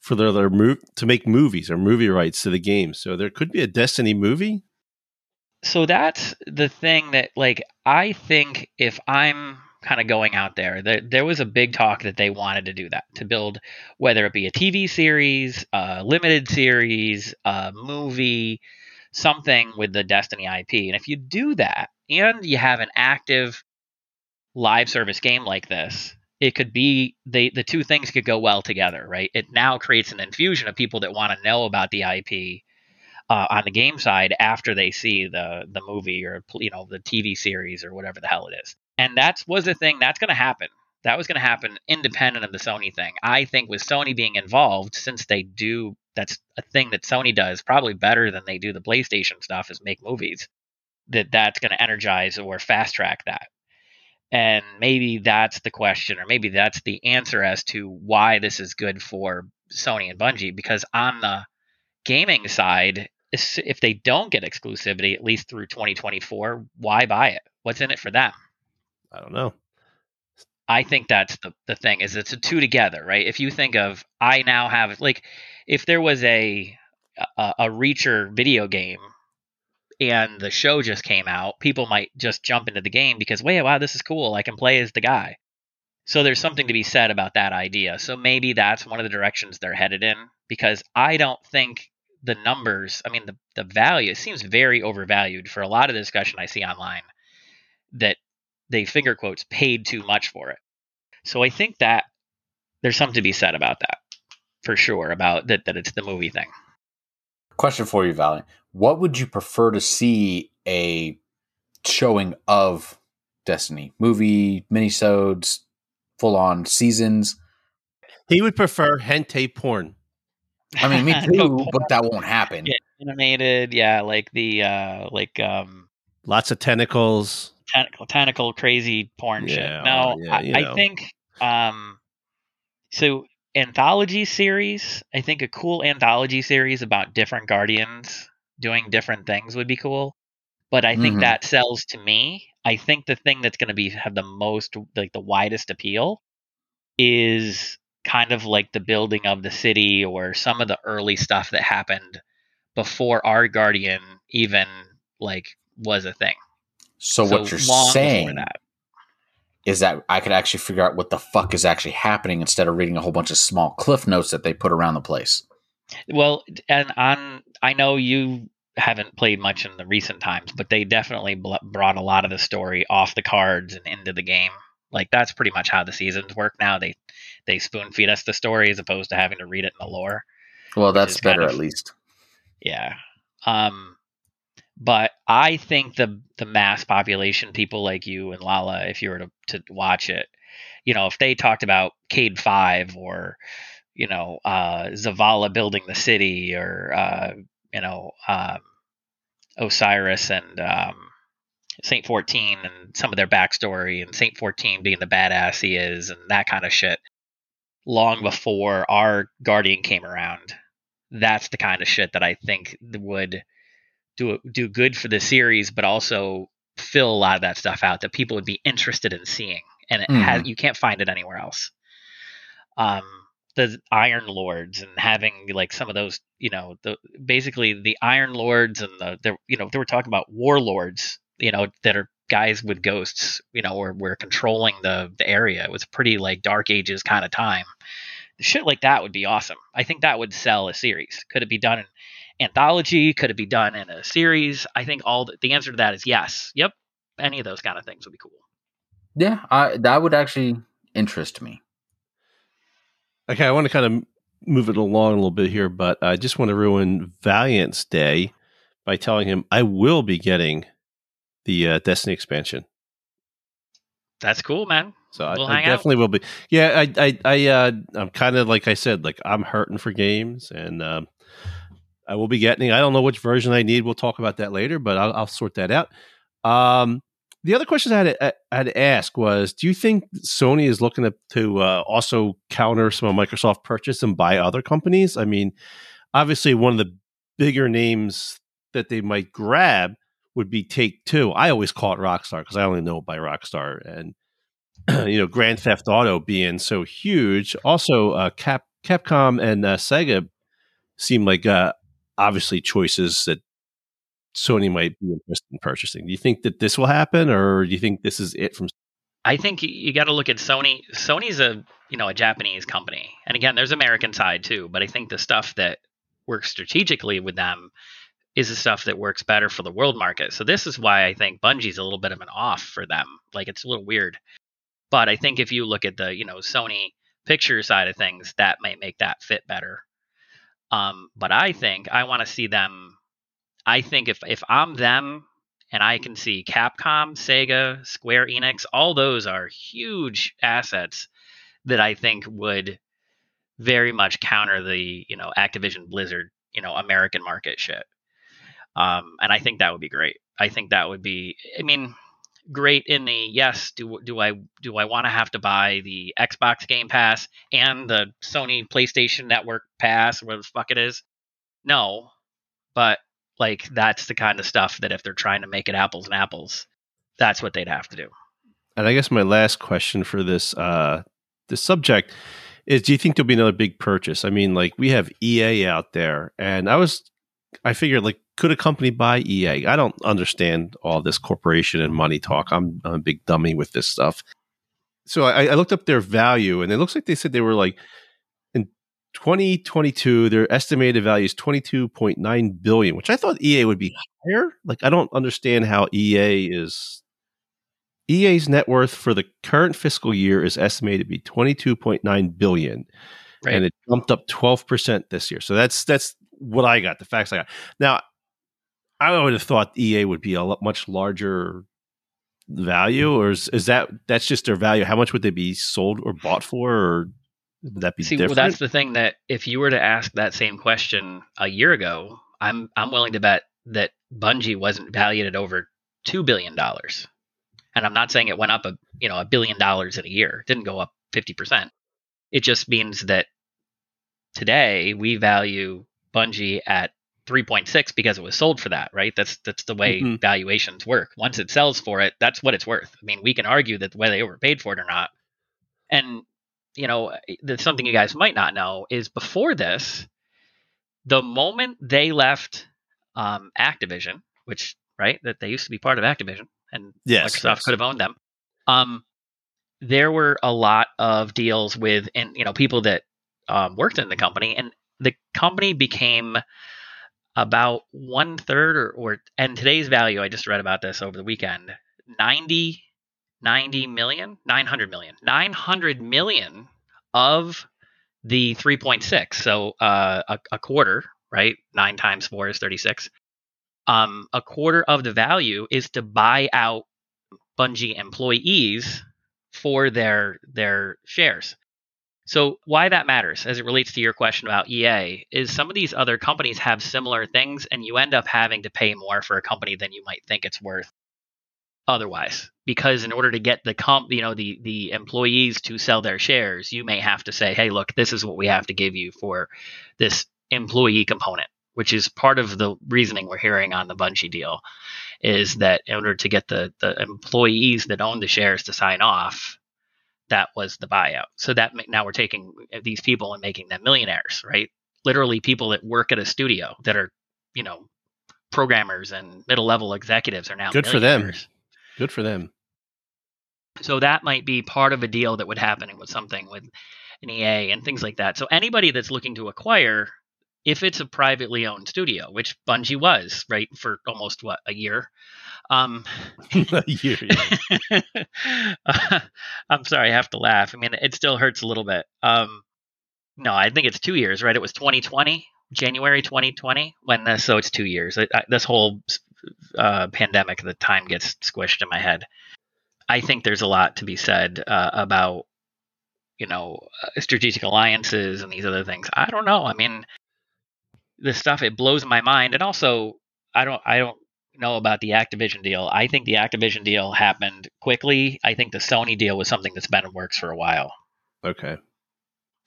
for their, their to make movies or movie rights to the game. So there could be a Destiny movie. so that's the thing that like I think if I'm kind of going out there, there there was a big talk that they wanted to do that to build whether it be a TV series, a limited series, a movie, something with the Destiny IP. And if you do that and you have an active live service game like this, it could be they the two things could go well together, right? It now creates an infusion of people that want to know about the IP uh, on the game side after they see the the movie or you know the TV series or whatever the hell it is. And that's was the thing that's going to happen. That was going to happen independent of the Sony thing. I think with Sony being involved, since they do that's a thing that Sony does probably better than they do the PlayStation stuff is make movies. That that's going to energize or fast track that. And maybe that's the question, or maybe that's the answer as to why this is good for Sony and Bungie. Because on the gaming side, if they don't get exclusivity at least through 2024, why buy it? What's in it for them? I don't know. I think that's the, the thing is it's a two together, right? If you think of I now have like if there was a a, a Reacher video game and the show just came out, people might just jump into the game because wait, wow, this is cool. I can play as the guy. So there's something to be said about that idea. So maybe that's one of the directions they're headed in because I don't think the numbers, I mean the the value, it seems very overvalued for a lot of the discussion I see online that they finger quotes paid too much for it. So I think that there's something to be said about that for sure about that that it's the movie thing. Question for you, Valiant. What would you prefer to see a showing of Destiny? Movie, minisodes, full on seasons? He would prefer hentai porn. I mean, me [laughs] too, but that won't happen. Yeah, animated, yeah, like the uh like um Lots of tentacles. tentacle, tentacle crazy porn Yeah, shit. No, yeah, I, you I think um so anthology series, I think a cool anthology series about different guardians doing different things would be cool. But I think Mhm. that sells to me. I think the thing that's going to be have the most like the widest appeal is kind of like the building of the city or some of the early stuff that happened before our guardian even like was a thing. So, what you're saying that. is that I could actually figure out what the fuck is actually happening instead of reading a whole bunch of small cliff notes that they put around the place. Well, and on I know you haven't played much in the recent times, but they definitely bl- brought a lot of the story off the cards and into the game. Like that's pretty much how the seasons work now. They they spoon feed us the story as opposed to having to read it in the lore. Well, that's is kind better of- at least. Yeah. Um but I think the the mass population, people like you and Lala, if you were to, to watch it, you know, if they talked about Cayde Five or, you know, uh Zavala building the city or uh, you know, um Osiris and um Saint 14 and some of their backstory and Saint 14 being the badass he is and that kind of shit long before our guardian came around that's the kind of shit that I think would do do good for the series, but also fill a lot of that stuff out that people would be interested in seeing, and it has, you can't find it anywhere else. Um, the Iron Lords and having like some of those, you know, the basically the Iron Lords and the, the you know they were talking about warlords, you know, that are guys with ghosts, you know, or we're controlling the the area. It was pretty like Dark Ages kind of time shit like that would be awesome. I think that would sell a series. Could it be done in anthology? Could it be done in a series? I think all the, the answer to that is yes. Yep. Any of those kind of things would be cool. Yeah, I that would actually interest me. Okay, I want to kind of move it along a little bit here, but I just want to ruin Valiant's day by telling him I will be getting the uh, Destiny expansion. That's cool, man. So We'll I, I hang out. definitely will be. Yeah, I, I, I, uh, I'm kind of like I said, like I'm hurting for games, and um, I will be getting. I don't know which version I need. We'll talk about that later, but I'll, I'll sort that out. Um, the other question I had to, I had to ask was: Do you think Sony is looking to, to uh, also counter some of Microsoft purchase and buy other companies? I mean, obviously, one of the bigger names that they might grab would be Take Two. I always call it Rockstar because I only know it by Rockstar, and [clears throat] you know, Grand Theft Auto being so huge. Also, uh, Cap Capcom and uh, Sega seem like uh, obviously choices that Sony might be interested in purchasing. Do you think that this will happen, or do you think this is it from? I think you, got to look at Sony. Sony's a you know a Japanese company, and again, there's American side too. But I think the stuff that works strategically with them is the stuff that works better for the world market. So this is why I think Bungie's a little bit of an off for them. Like it's a little weird. But I think if you look at the you know Sony picture side of things, that might make that fit better. Um, but I think I want to see them. I think if if I'm them and I can see Capcom, Sega, Square Enix, all those are huge assets that I think would very much counter the you know Activision Blizzard you know American market shit. Um, and I think that would be great. I think that would be. I mean, great in the yes. Do do I do I want to have to buy the Xbox Game Pass and the Sony PlayStation Network Pass, whatever the fuck it is? No, but like that's the kind of stuff that if they're trying to make it apples and apples, that's what they'd have to do. And I guess my last question for this uh, this subject is: Do you think there'll be another big purchase? I mean, like we have EA out there, and I was, I figured like, could a company buy EA? I don't understand all this corporation and money talk. I'm, I'm a big dummy with this stuff. So I, I looked up their value, and it looks like they said they were like 2022, their estimated value is 22.9 billion, which I thought EA would be higher. Like I don't understand how EA is EA's net worth for the current fiscal year is estimated to be 22.9 billion Right. and it jumped up 12% this year. So that's that's what I got, the facts I got. Now, I would have thought EA would be a much larger value or is, is that that's just their value? How much would they be sold or bought for or would that be See, different? well, that's the thing that if you were to ask that same question a year ago, I'm I'm willing to bet that Bungie wasn't valued at over two billion dollars, and I'm not saying it went up a you know a billion dollars in a year. It didn't go up fifty percent. It just means that today we value Bungie at 3.6 because it was sold for that, right? That's that's the way Mhm. valuations work. Once it sells for it, that's what it's worth. I mean, we can argue that whether they overpaid for it or not. And you know, something you guys might not know is before this, the moment they left um, Activision, which right that they used to be part of Activision, and Yes, Microsoft yes. could have owned them. Um, there were a lot of deals with, and you know, people that um, worked in the company, and the company became about one third or, or and today's value. I just read about this over the weekend. 90, 90 million, 900 million, 900 million of the 3.6. So uh, a, a quarter, right? Nine times four is 36. Um, a quarter of the value is to buy out Bungie employees for their their shares. So why that matters as it relates to your question about EA is some of these other companies have similar things and you end up having to pay more for a company than you might think it's worth otherwise because in order to get the comp you know the the employees to sell their shares you may have to say hey look this is what we have to give you for this employee component which is part of the reasoning we're hearing on the Bungie deal is that in order to get the the employees that own the shares to sign off that was the buyout. So that now we're taking these people and making them millionaires right? Literally people that work at a studio that are you know programmers and middle level executives are now Good for them. Good for them. So that might be part of a deal that would happen with something with an EA and things like that. So anybody that's looking to acquire, if it's a privately owned studio, which Bungie was, right, for almost what a year, Um, [laughs] Year, uh, [laughs] I'm sorry, I have to laugh. I mean, it still hurts a little bit. Um, no, I think it's two years, right? It was 2020, January 2020, when this, so it's two years. I, I, this whole uh, pandemic, the time gets squished in my head. I think there's a lot to be said uh, about, you know, uh, strategic alliances and these other things. I don't know. I mean, this stuff it blows my mind, and also I don't, I don't know about the Activision deal. I think the Activision deal happened quickly. I think the Sony deal was something that's been in works for a while. Okay.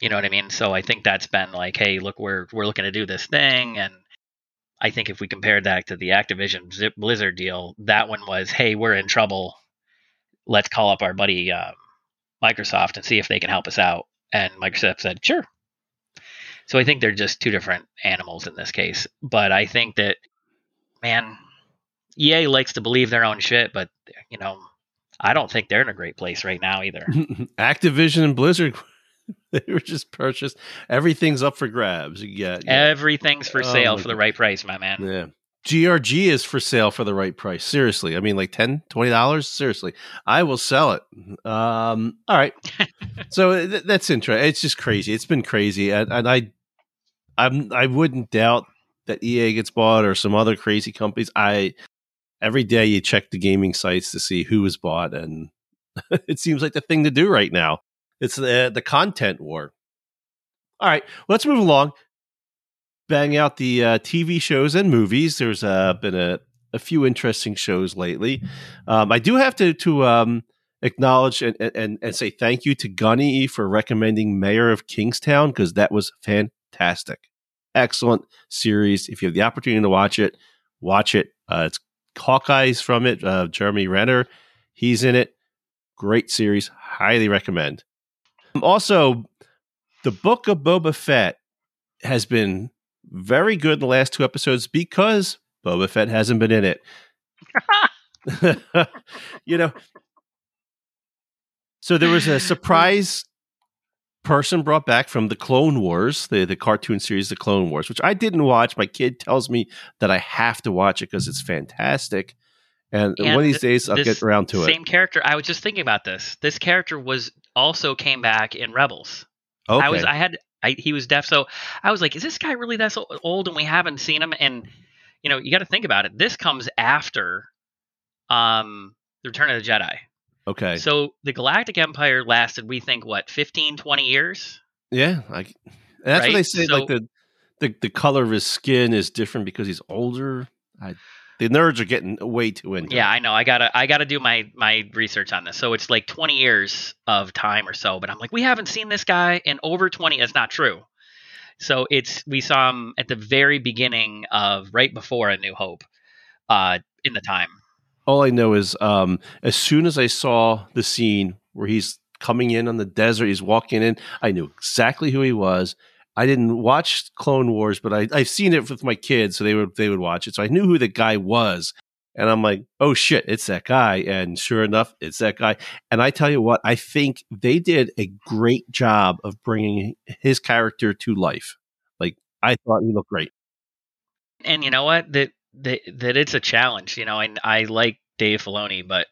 You know what I mean? So I think that's been like, hey, look, we're we're looking to do this thing, and I think if we compared that to the Activision Blizzard deal, that one was, hey, we're in trouble. Let's call up our buddy um, Microsoft and see if they can help us out. And Microsoft said, sure. So I think they're just two different animals in this case. But I think that, man, EA likes to believe their own shit, but you know, I don't think they're in a great place right now either. [laughs] Activision and Blizzard, [laughs] they were just purchased. Everything's up for grabs. Yeah, yeah. Everything's for Oh sale my for the right price, my man. yeah. GRG is for sale for the right price. Seriously, I mean, like 10 dollars. Seriously, I will sell it. Um, all right. [laughs] so th- that's interesting. It's just crazy. It's been crazy, and, and I, I'm I wouldn't doubt that EA gets bought or some other crazy companies. I every day you check the gaming sites to see who was bought, and [laughs] it seems like the thing to do right now. It's the the content war. All right, let's move along. Bang out the uh, TV shows and movies. There's uh, been a, a few interesting shows lately. Um, I do have to to um, acknowledge and, and and say thank you to Gunny for recommending Mayor of Kingstown because that was fantastic, excellent series. If you have the opportunity to watch it, watch it. Uh, it's Hawkeye's from it. Uh, Jeremy Renner, he's in it. Great series, highly recommend. Also, the Book of Boba Fett has been very good in the last two episodes because Boba Fett hasn't been in it. [laughs] [laughs] you know, so there was a surprise person brought back from the Clone Wars, the, the cartoon series, The Clone Wars, which I didn't watch. My kid tells me that I have to watch it because it's fantastic. And, And one of these days I'll get around to it. Same character. I was just thinking about this. This character was also came back in Rebels. Okay. I was I had I, he was deaf, so I was like, is this guy really that so old and we haven't seen him? And you know, you got to think about it. This comes after um the Return of the Jedi. okay. So the Galactic Empire lasted, we think, what 15, 20 years. Yeah, like that's what Right? they say. like the, the the color of his skin is different because he's older. I, the nerds are getting way too into. Yeah, it. I know. I gotta I gotta do my my research on this. So it's like 20 years of time or so. But I'm like, we haven't seen this guy in over 20. That's not true. So it's we saw him at the very beginning of right before A New Hope, uh, in the time. All I know is, um, as soon as I saw the scene where he's coming in on the desert, he's walking in. I knew exactly who he was. I didn't watch Clone Wars, but I, I've seen it with my kids, so they would they would watch it. So I knew who the guy was, and I'm like, oh shit, it's that guy. And sure enough, it's that guy. And I tell you what, I think they did a great job of bringing his character to life. Like I thought he looked great. And you know what? That that that it's a challenge. You know, and I like Dave Filoni, but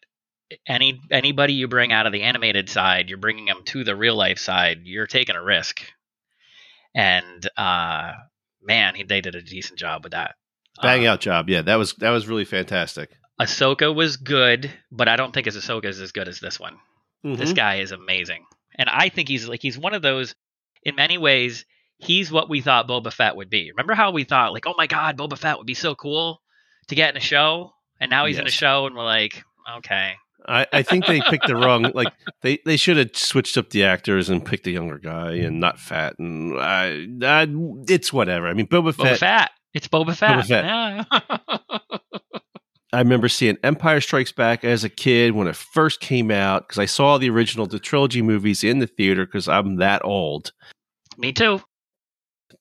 any anybody you bring out of the animated side, you're bringing them to the real life side. You're taking a risk. And uh, man, he, they did a decent job with that. Bang Uh, out job, yeah. That was that was really fantastic. Ahsoka was good, but I don't think his Ahsoka is as good as this one. This Mhm. guy is amazing, and I think he's like he's one of those. In many ways, he's what we thought Boba Fett would be. Remember how we thought like, oh my god, Boba Fett would be so cool to get in a show, and now he's in a show, and we're like, okay, I, I think they picked the wrong. Like they, they should have switched up the actors and picked a younger guy and not fat. And I, I it's whatever. I mean, Boba, Boba Fett. Fett. It's Boba Fett. Boba Fett. Yeah. [laughs] I remember seeing Empire Strikes Back as a kid when it first came out because I saw the original, the trilogy movies in the theater because I'm that old. Me too.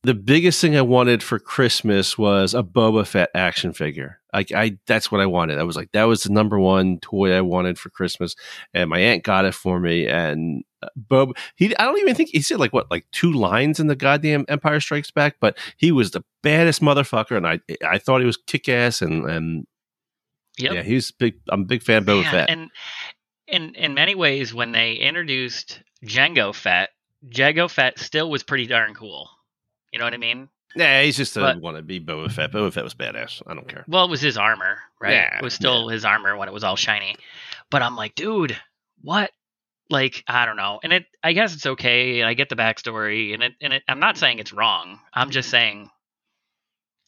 The biggest thing I wanted for Christmas was a Boba Fett action figure. Like I, that's what I wanted. I was like, that was the number one toy I wanted for Christmas, and my aunt got it for me. And uh, Bob, he, I don't even think he said like what, like two lines in the goddamn Empire Strikes Back, but he was the baddest motherfucker, and I, I thought he was kick ass, and and Yep. Yeah, he's big. I'm a big fan of Boba Man, Fett. And in in many ways, when they introduced Jango Fett, Jango Fett still was pretty darn cool. You know what I mean? yeah, he's just a want to be Boba Fett. Boba Fett was badass. I don't care. Well, it was his armor, right? Yeah, it was still his armor when it was all shiny. But I'm like, dude, what? Like, I don't know. And it, I guess it's okay. I get the backstory, and it, and it. I'm not saying it's wrong. I'm just saying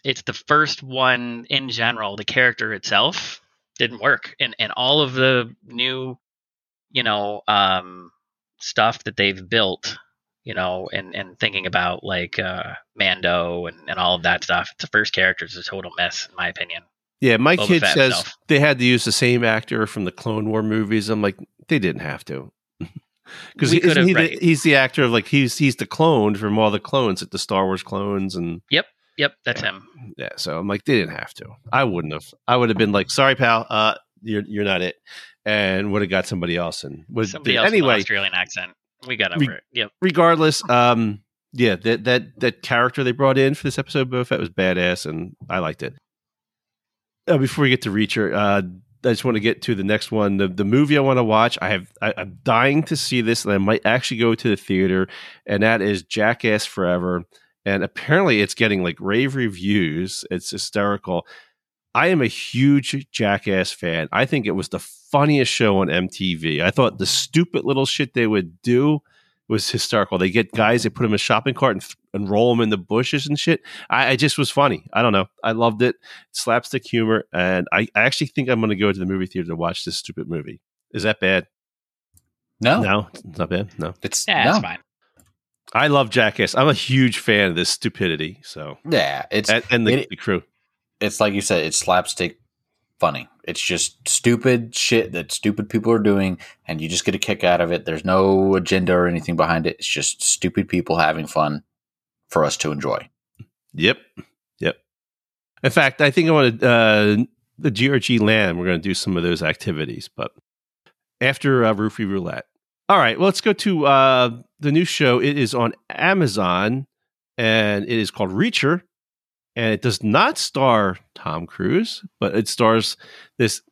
it's the first one in general. The character itself didn't work, and and all of the new, you know, um, stuff that they've built. You know, and, and thinking about like uh, Mando and, and all of that stuff. It's the first character is a total mess, in my opinion. Yeah, my Boba kid Fett says himself. they had to use the same actor from the Clone War movies. I'm like, they didn't have to. [laughs] Because he right. he's the actor of like he's he's the clone from all the clones, like the Star Wars clones, and Yep, yep that's Yeah. him. yeah. So I'm like, they didn't have to. I wouldn't have. I would have been like, sorry, pal, uh, you're you're not it, and would have got somebody else. And would Somebody else with an anyway. Australian accent. We got over We- it. Yep. regardless, um, yeah, that that that character they brought in for this episode, of Boba Fett was badass, and I liked it. Uh, before we get to Reacher, uh, I just want to get to the next one. The the movie I want to watch. I have I, I'm dying to see this, and I might actually go to the theater, and that is Jackass Forever. And apparently, it's getting like rave reviews. It's hysterical. I am a huge Jackass fan. I think it was the funniest show on MTV. I thought the stupid little shit they would do was hysterical. They get guys, they put them in a shopping cart and, th- and roll them in the bushes and shit. I, I just was funny. I don't know. I loved it. Slapstick humor, and I, I actually think I'm going to go to the movie theater to watch this stupid movie. Is that bad? No, No, it's not bad. No, it's Yeah, no. it's fine. I love Jackass. I'm a huge fan of this stupidity. So Yeah, it's and, and the, it- the crew. It's like you said, it's slapstick funny. It's just stupid shit that stupid people are doing, and you just get a kick out of it. There's no agenda or anything behind it. It's just stupid people having fun for us to enjoy. Yep, yep. In fact, I think I want to uh, the GRG land. We're going to do some of those activities, but after uh, Roofie Roulette. All right, well, let's go to uh, the new show. It is on Amazon, and it is called Reacher, and it does not star Tom Cruise, but it stars this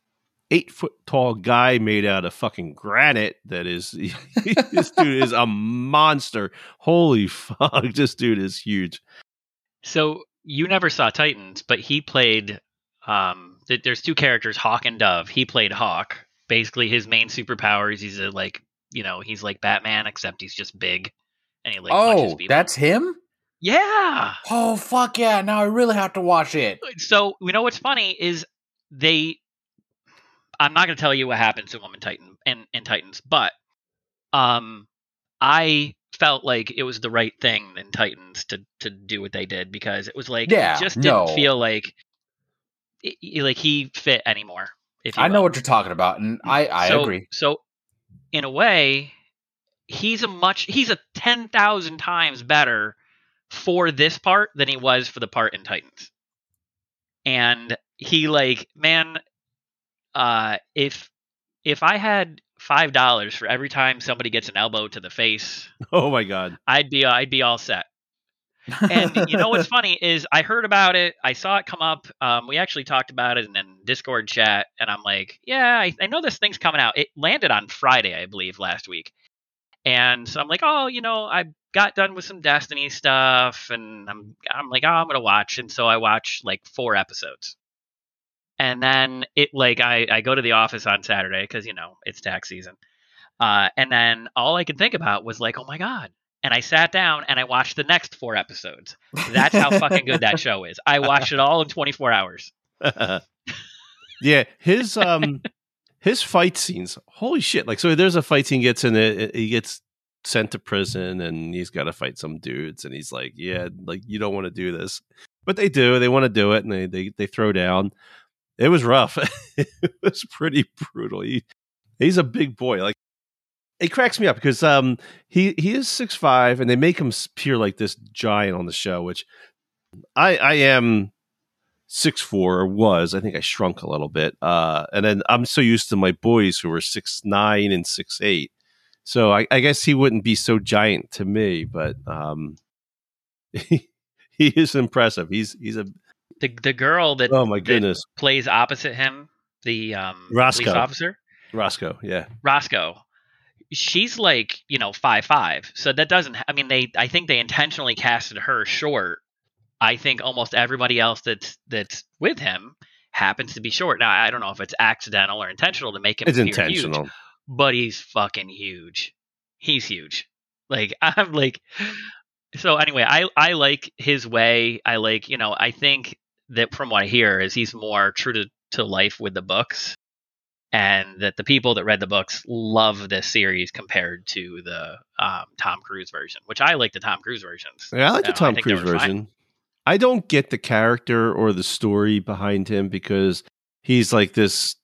eight foot tall guy made out of fucking granite. That is, [laughs] this dude is a monster. Holy fuck, [laughs] this dude is huge. So you never saw Titans, but he played. Um, th- there's two characters, Hawk and Dove. He played Hawk. Basically, his main superpowers. he's a like, you know, he's like Batman, except he's just big, and he like oh, that's him. Yeah. Oh fuck yeah! Now I really have to watch it. So you know what's funny is they. I'm not going to tell you what happens to him in Titan in, in Titans, but um, I felt like it was the right thing in Titans to to do what they did because it was like Yeah, it just didn't no. feel like it, like he fit anymore. If you I know what you're talking about, and I I so, agree. So, in a way, he's a much he's a ten thousand times better for this part than he was for the part in Titans. And he like, man, uh, if if I had five dollars for every time somebody gets an elbow to the face, [laughs] Oh my god. I'd be I'd be all set. And you know what's [laughs] funny is I heard about it. I saw it come up. Um, we actually talked about it in a Discord chat, and I'm like, yeah, I, I know this thing's coming out. It landed on Friday, I believe, last week. And so I'm like, oh, you know, I got done with some Destiny stuff, and I'm I'm like, oh, I'm gonna watch. And so I watched like four episodes. And then it like I, I go to the office on Saturday because you know it's tax season. Uh, and then all I could think about was like, oh my god. And I sat down and I watched the next four episodes. That's how fucking good that show is. I watched it all in 24 hours. [laughs] yeah, his um his fight scenes. Holy shit! Like so, there's a fight scene gets in it. He gets sent to prison and he's got to fight some dudes, and he's like, "Yeah, like you don't want to do this," but they do. They want to do it, and they they they throw down. It was rough. [laughs] it was pretty brutal. He he's a big boy. Like it cracks me up because um he he is six five, and they make him appear like this giant on the show, which I I am six four or was. I think I shrunk a little bit. Uh, and then I'm so used to my boys who were six nine and six eight. So I, I guess he wouldn't be so giant to me, but um, he, [laughs] he is impressive. He's he's a The the girl that, oh my goodness. plays opposite him, the um, Roscoe. police officer, Roscoe, yeah. Roscoe. She's like you know five five, so that doesn't. I mean, they I think they intentionally casted her short. I think almost everybody else that's that's with him happens to be short. Now I don't know if it's accidental or intentional to make him It's appear huge, intentional. but he's fucking huge. He's huge. Like [laughs] I'm like so anyway, I I like his way. I like, you know, I think that from what I hear is he's more true to, to life with the books and that the people that read the books love this series compared to the um, Tom Cruise version, which I like the Tom Cruise versions. Yeah, I like the Tom Cruise version. fine. I don't get the character or the story behind him because he's like this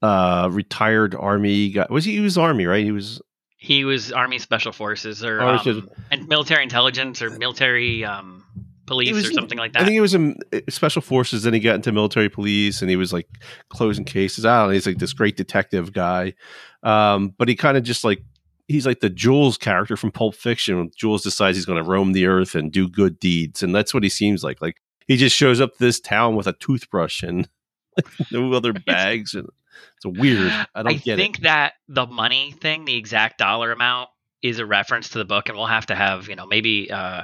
uh retired army guy. Was he, he was army, right? He was He was Army Special Forces or um, and military intelligence or military um, police was or something like that. I think he was in uh, special forces. Then he got into military police, and he was like closing cases. I don't know. He's like this great detective guy, um, but he kind of just like he's like the Jules character from Pulp Fiction. When Jules decides he's going to roam the earth and do good deeds, and that's what he seems like. Like he just shows up to this town with a toothbrush and [laughs] no other [laughs] bags, and it's weird. I don't I get think that the money thing, the exact dollar amount, is a reference to the book, and we'll have to have you know maybe uh,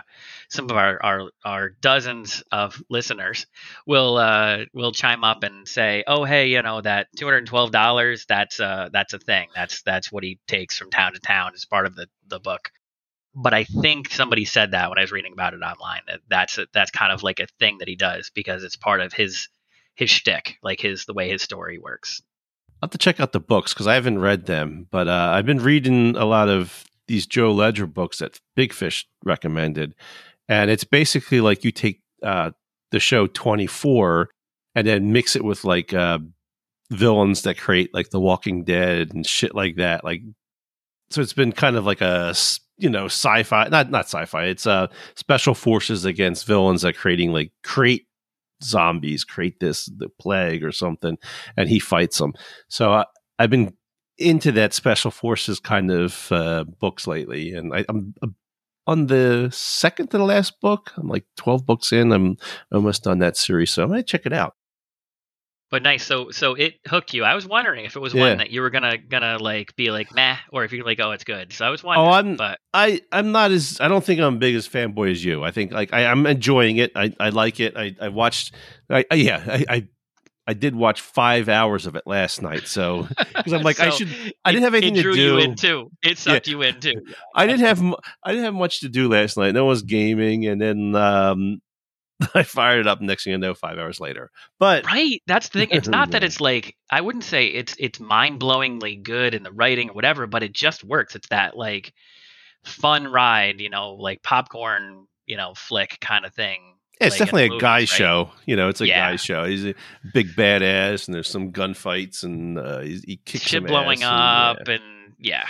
some of our, our our dozens of listeners will uh, will chime up and say, oh hey, you know that two hundred and twelve dollars, that's uh that's a thing. That's that's what he takes from town to town as part of the the book. But I think somebody said that when I was reading about it online that that's a, that's kind of like a thing that he does because it's part of his his shtick, like his the way his story works. I'll have to check out the books because I haven't read them, but uh, I've been reading a lot of these Joe Ledger books that Big Fish recommended, and it's basically like you take uh, the show Twenty Four and then mix it with like uh, villains that create like The Walking Dead and shit like that. Like, so it's been kind of like a you know sci-fi, not not sci-fi. It's uh special forces against villains that creating like create zombies, create this the plague or something, and he fights them. So I, I've been into that special forces kind of uh, books lately, and I, I'm uh, on the second to the last book. I'm like 12 books in. I'm almost done that series, so I might check it out. But nice. So so it hooked you. I was wondering if it was Yeah. one that you were gonna gonna like be like meh, or if you're like, oh, it's good. So I was wondering. Oh, I'm- but I I'm not as I don't think I'm big as fanboy as you. I think like I, I'm enjoying it. I, I like it. I, I watched. I, I yeah. I, I I did watch five hours of it last night. So [laughs] because I'm like I should. I didn't have anything to do. it to drew you in too. It sucked you in too. [laughs] I didn't have [laughs] I didn't have much to do last night. No one was gaming, and then um, I fired it up. Next thing you know, five hours later. But Right. That's the thing. It's not that it's like I wouldn't say it's it's mind blowingly good in the writing or whatever, but it just works. It's that like fun ride, you know, like popcorn, you know, flick kind of thing. It's like definitely a guy right? show. You know, it's a Yeah. guy show. He's a big badass, and there's some gunfights, and uh, he, he kicks Shit blowing ass, and, up yeah. and yeah.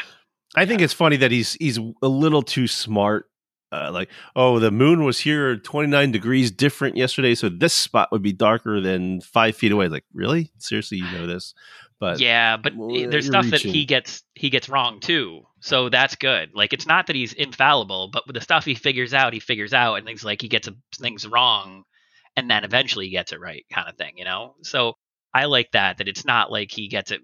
I think it's funny that he's he's a little too smart. Uh, like, oh, the moon was here 29 degrees different yesterday, so this spot would be darker than five feet away. Like, really? Seriously, you know this? But yeah, but well, there's stuff that he gets he gets wrong too. So that's good. Like it's not that he's infallible, but with the stuff he figures out, he figures out, and things like he gets a, things wrong, and then eventually he gets it right, kind of thing. You know. So I like that. That it's not like he gets it.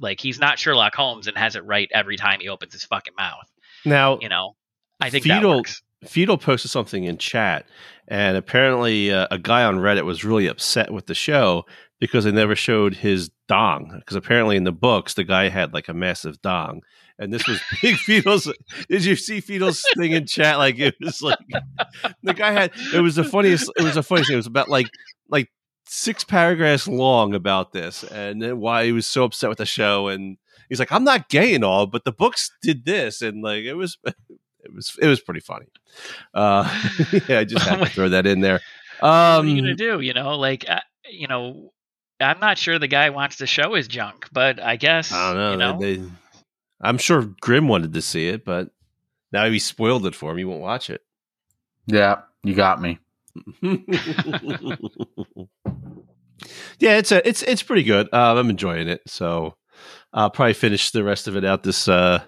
Like he's not Sherlock Holmes and has it right every time he opens his fucking mouth. now You know. I think Fetal-. Fetal posted something in chat, and apparently uh, a guy on Reddit was really upset with the show because they never showed his dong. Because apparently in the books, the guy had like a massive dong, and this was [laughs] Big Fetal's. Did you see Fetal's thing in chat? Like it was like [laughs] the guy had. It was the funniest. It was the funniest thing. It was about like like six paragraphs long about this, and then why he was so upset with the show and. He's like, I'm not gay and all, but the books did this, and like it was, [laughs] it was, it was pretty funny. Uh, [laughs] yeah, I just [laughs] had to throw that in there. [laughs] what are you Um, gonna do? You know, like uh, you know, I'm not sure the guy wants to show his junk, but I guess I don't know. You know? They, they- I'm sure Grim wanted to see it, but now he spoiled it for him. He won't watch it. Yeah, you got me. yeah, it's a, it's it's pretty good. Uh, I'm enjoying it, so I'll probably finish the rest of it out this uh,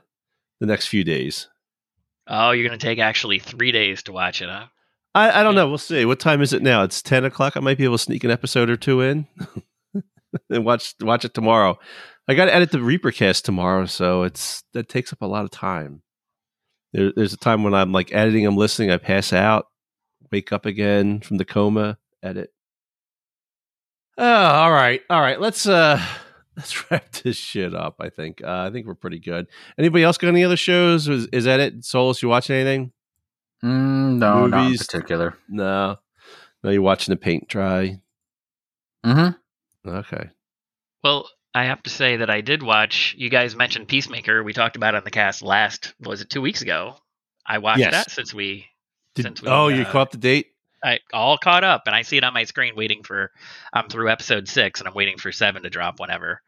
the next few days. Oh, you're gonna take actually three days to watch it, huh? I, I don't know. We'll see. What time is it now? It's ten o'clock. I might be able to sneak an episode or two in. [laughs] and watch watch it tomorrow. I got to edit the Reapercast tomorrow, so it's that takes up a lot of time. There, there's a time when I'm like editing, I'm listening, I pass out, wake up again from the coma, edit. Oh, all right, all right. Let's uh [laughs] let's wrap this shit up. I think uh, I think we're pretty good. Anybody else got any other shows? Is, is that it? Solus, you watching anything? Mm, no, not in particular. No, no. You're watching the paint dry. Mm-hmm. Okay. Well, I have to say that I did watch. You guys mentioned Peacemaker. We talked about it on the cast last. Was it two weeks ago? I watched Yes. that since we Did, Since we, oh, you uh, caught the date? I all caught up, and I see it on my screen, waiting for. I'm through episode six, and I'm waiting for seven to drop whenever.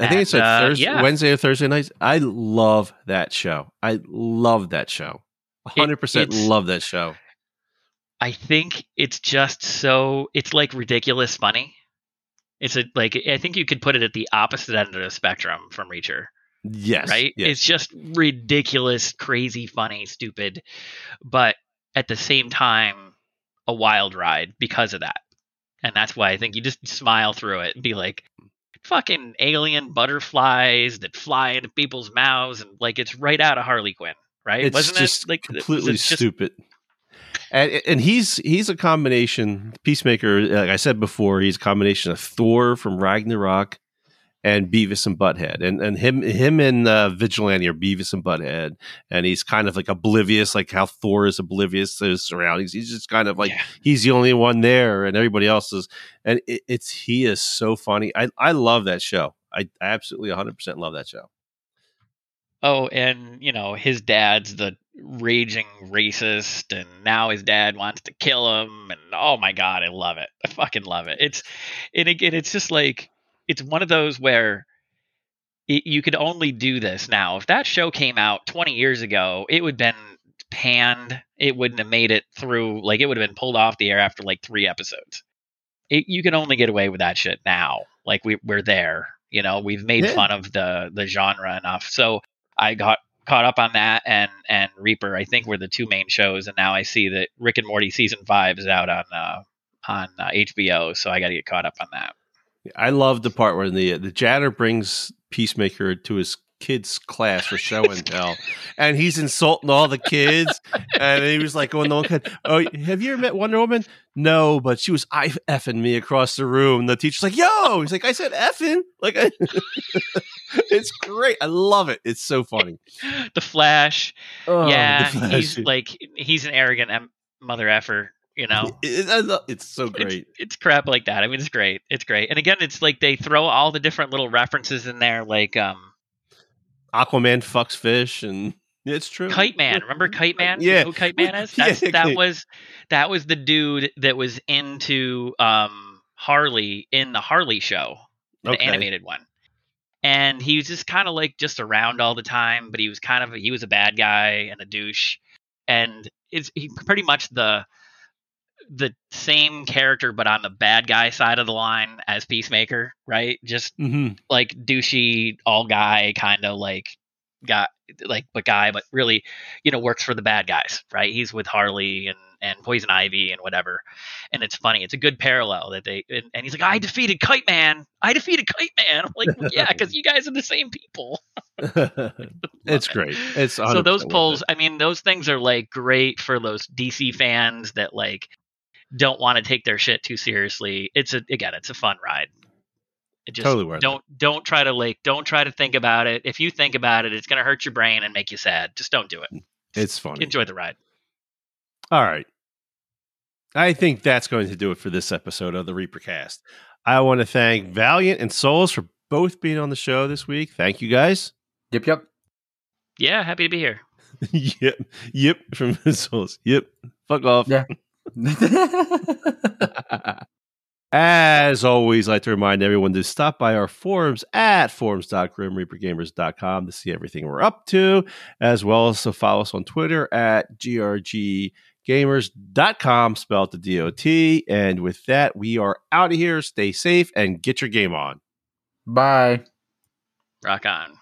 I think it's and, like uh, Thursday, yeah. Wednesday or Thursday nights. I love that show. I love that show. hundred percent it's- love that show. I think it's just so. It's like ridiculous funny. It's a like I think you could put it at the opposite end of the spectrum from Reacher. Yes. right? Yes. It's just ridiculous, crazy, funny, stupid, but at the same time, a wild ride because of that. And that's why I think you just smile through it and be like, fucking alien butterflies that fly into people's mouths. And like, it's right out of Harley Quinn, right? it's Wasn't just it like completely just- stupid. And, and he's he's a combination Peacemaker. Like I said before, he's a combination of Thor from Ragnarok and Beavis and Butthead, and and him him and uh, Vigilante are Beavis and Butthead, and he's kind of like oblivious, like how Thor is oblivious to his surroundings. He's just kind of like Yeah. he's the only one there, and everybody else is. And it, it's he is so funny. I I love that show. I absolutely 100 percent love that show. Oh, and you know his dad's the raging racist, and now his dad wants to kill him, and oh my god, I love it. I fucking love it. It's and again, it's just like it's one of those where it, you could only do this now. If that show came out 20 years ago, it would have been panned. It wouldn't have made it through. Like it would have been pulled off the air after like three episodes. It, you can only get away with that shit now. Like we we're there. You know, we've made Yeah. fun of the the genre enough. So I got caught up on that and and Reaper. I think were the two main shows, and now I see that Rick and Morty season five is out on uh, on uh, HBO. So I got to get caught up on that. I love the part where the the janitor brings Peacemaker to his kids' class for show and tell, and he's insulting all the kids, and he was like going the one kid, "Oh, have you ever met Wonder Woman? No, but she was I effing me across the room." The teacher's like, "Yo," he's like, "I said effing." Like, I, [laughs] it's great. I love it. It's so funny. The Flash, Oh, yeah, the Flash. he's like he's an arrogant um, mother effer. You know, It- I love- it's so great. It's, it's crap like that. I mean, it's great. It's great. And again, it's like they throw all the different little references in there, like um, Aquaman fucks fish, and it's true. Kite Man. [laughs] Remember Kite Man? You Yeah. know who Kite Man is? [laughs] Yeah, That's, that was that was the dude that was into um Harley in the Harley show, the Okay. animated one. And he was just kind of like just around all the time, but he was kind of he was a bad guy and a douche, and it's he pretty much the the same character but on the bad guy side of the line as Peacemaker, right? Just Mhm. like douchey all guy kind of like got like but guy but really you know works for the bad guys right he's with harley and and poison ivy and whatever and it's funny it's a good parallel that they and, and he's like i defeated kite man i defeated kite man i'm like yeah because you guys are the same people [laughs] [laughs] it's it. great. It's so those worth polls it. i mean those things are like great for those dc fans that like don't want to take their shit too seriously it's a again it's a fun ride it just Totally worth don't don't try to like don't try to think about it if you think about it it's going to hurt your brain and make you sad just don't do it mm. It's funny. enjoy the ride All right. I think that's going to do it for this episode of the Reapercast. I want to thank Valiant and Souls for both being on the show this week. Thank you guys. Yep, yep. yeah happy to be here [laughs] yep. Yep. From [laughs] Souls. Yep. Fuck off. Yeah. As always, I'd like to remind everyone to stop by our forums at forums.grimreapergamers.com to see everything we're up to, as well as to follow us on Twitter at grggamers.com, spelled the DOT. And with that, we are out of here. Stay safe and get your game on. Bye. rock on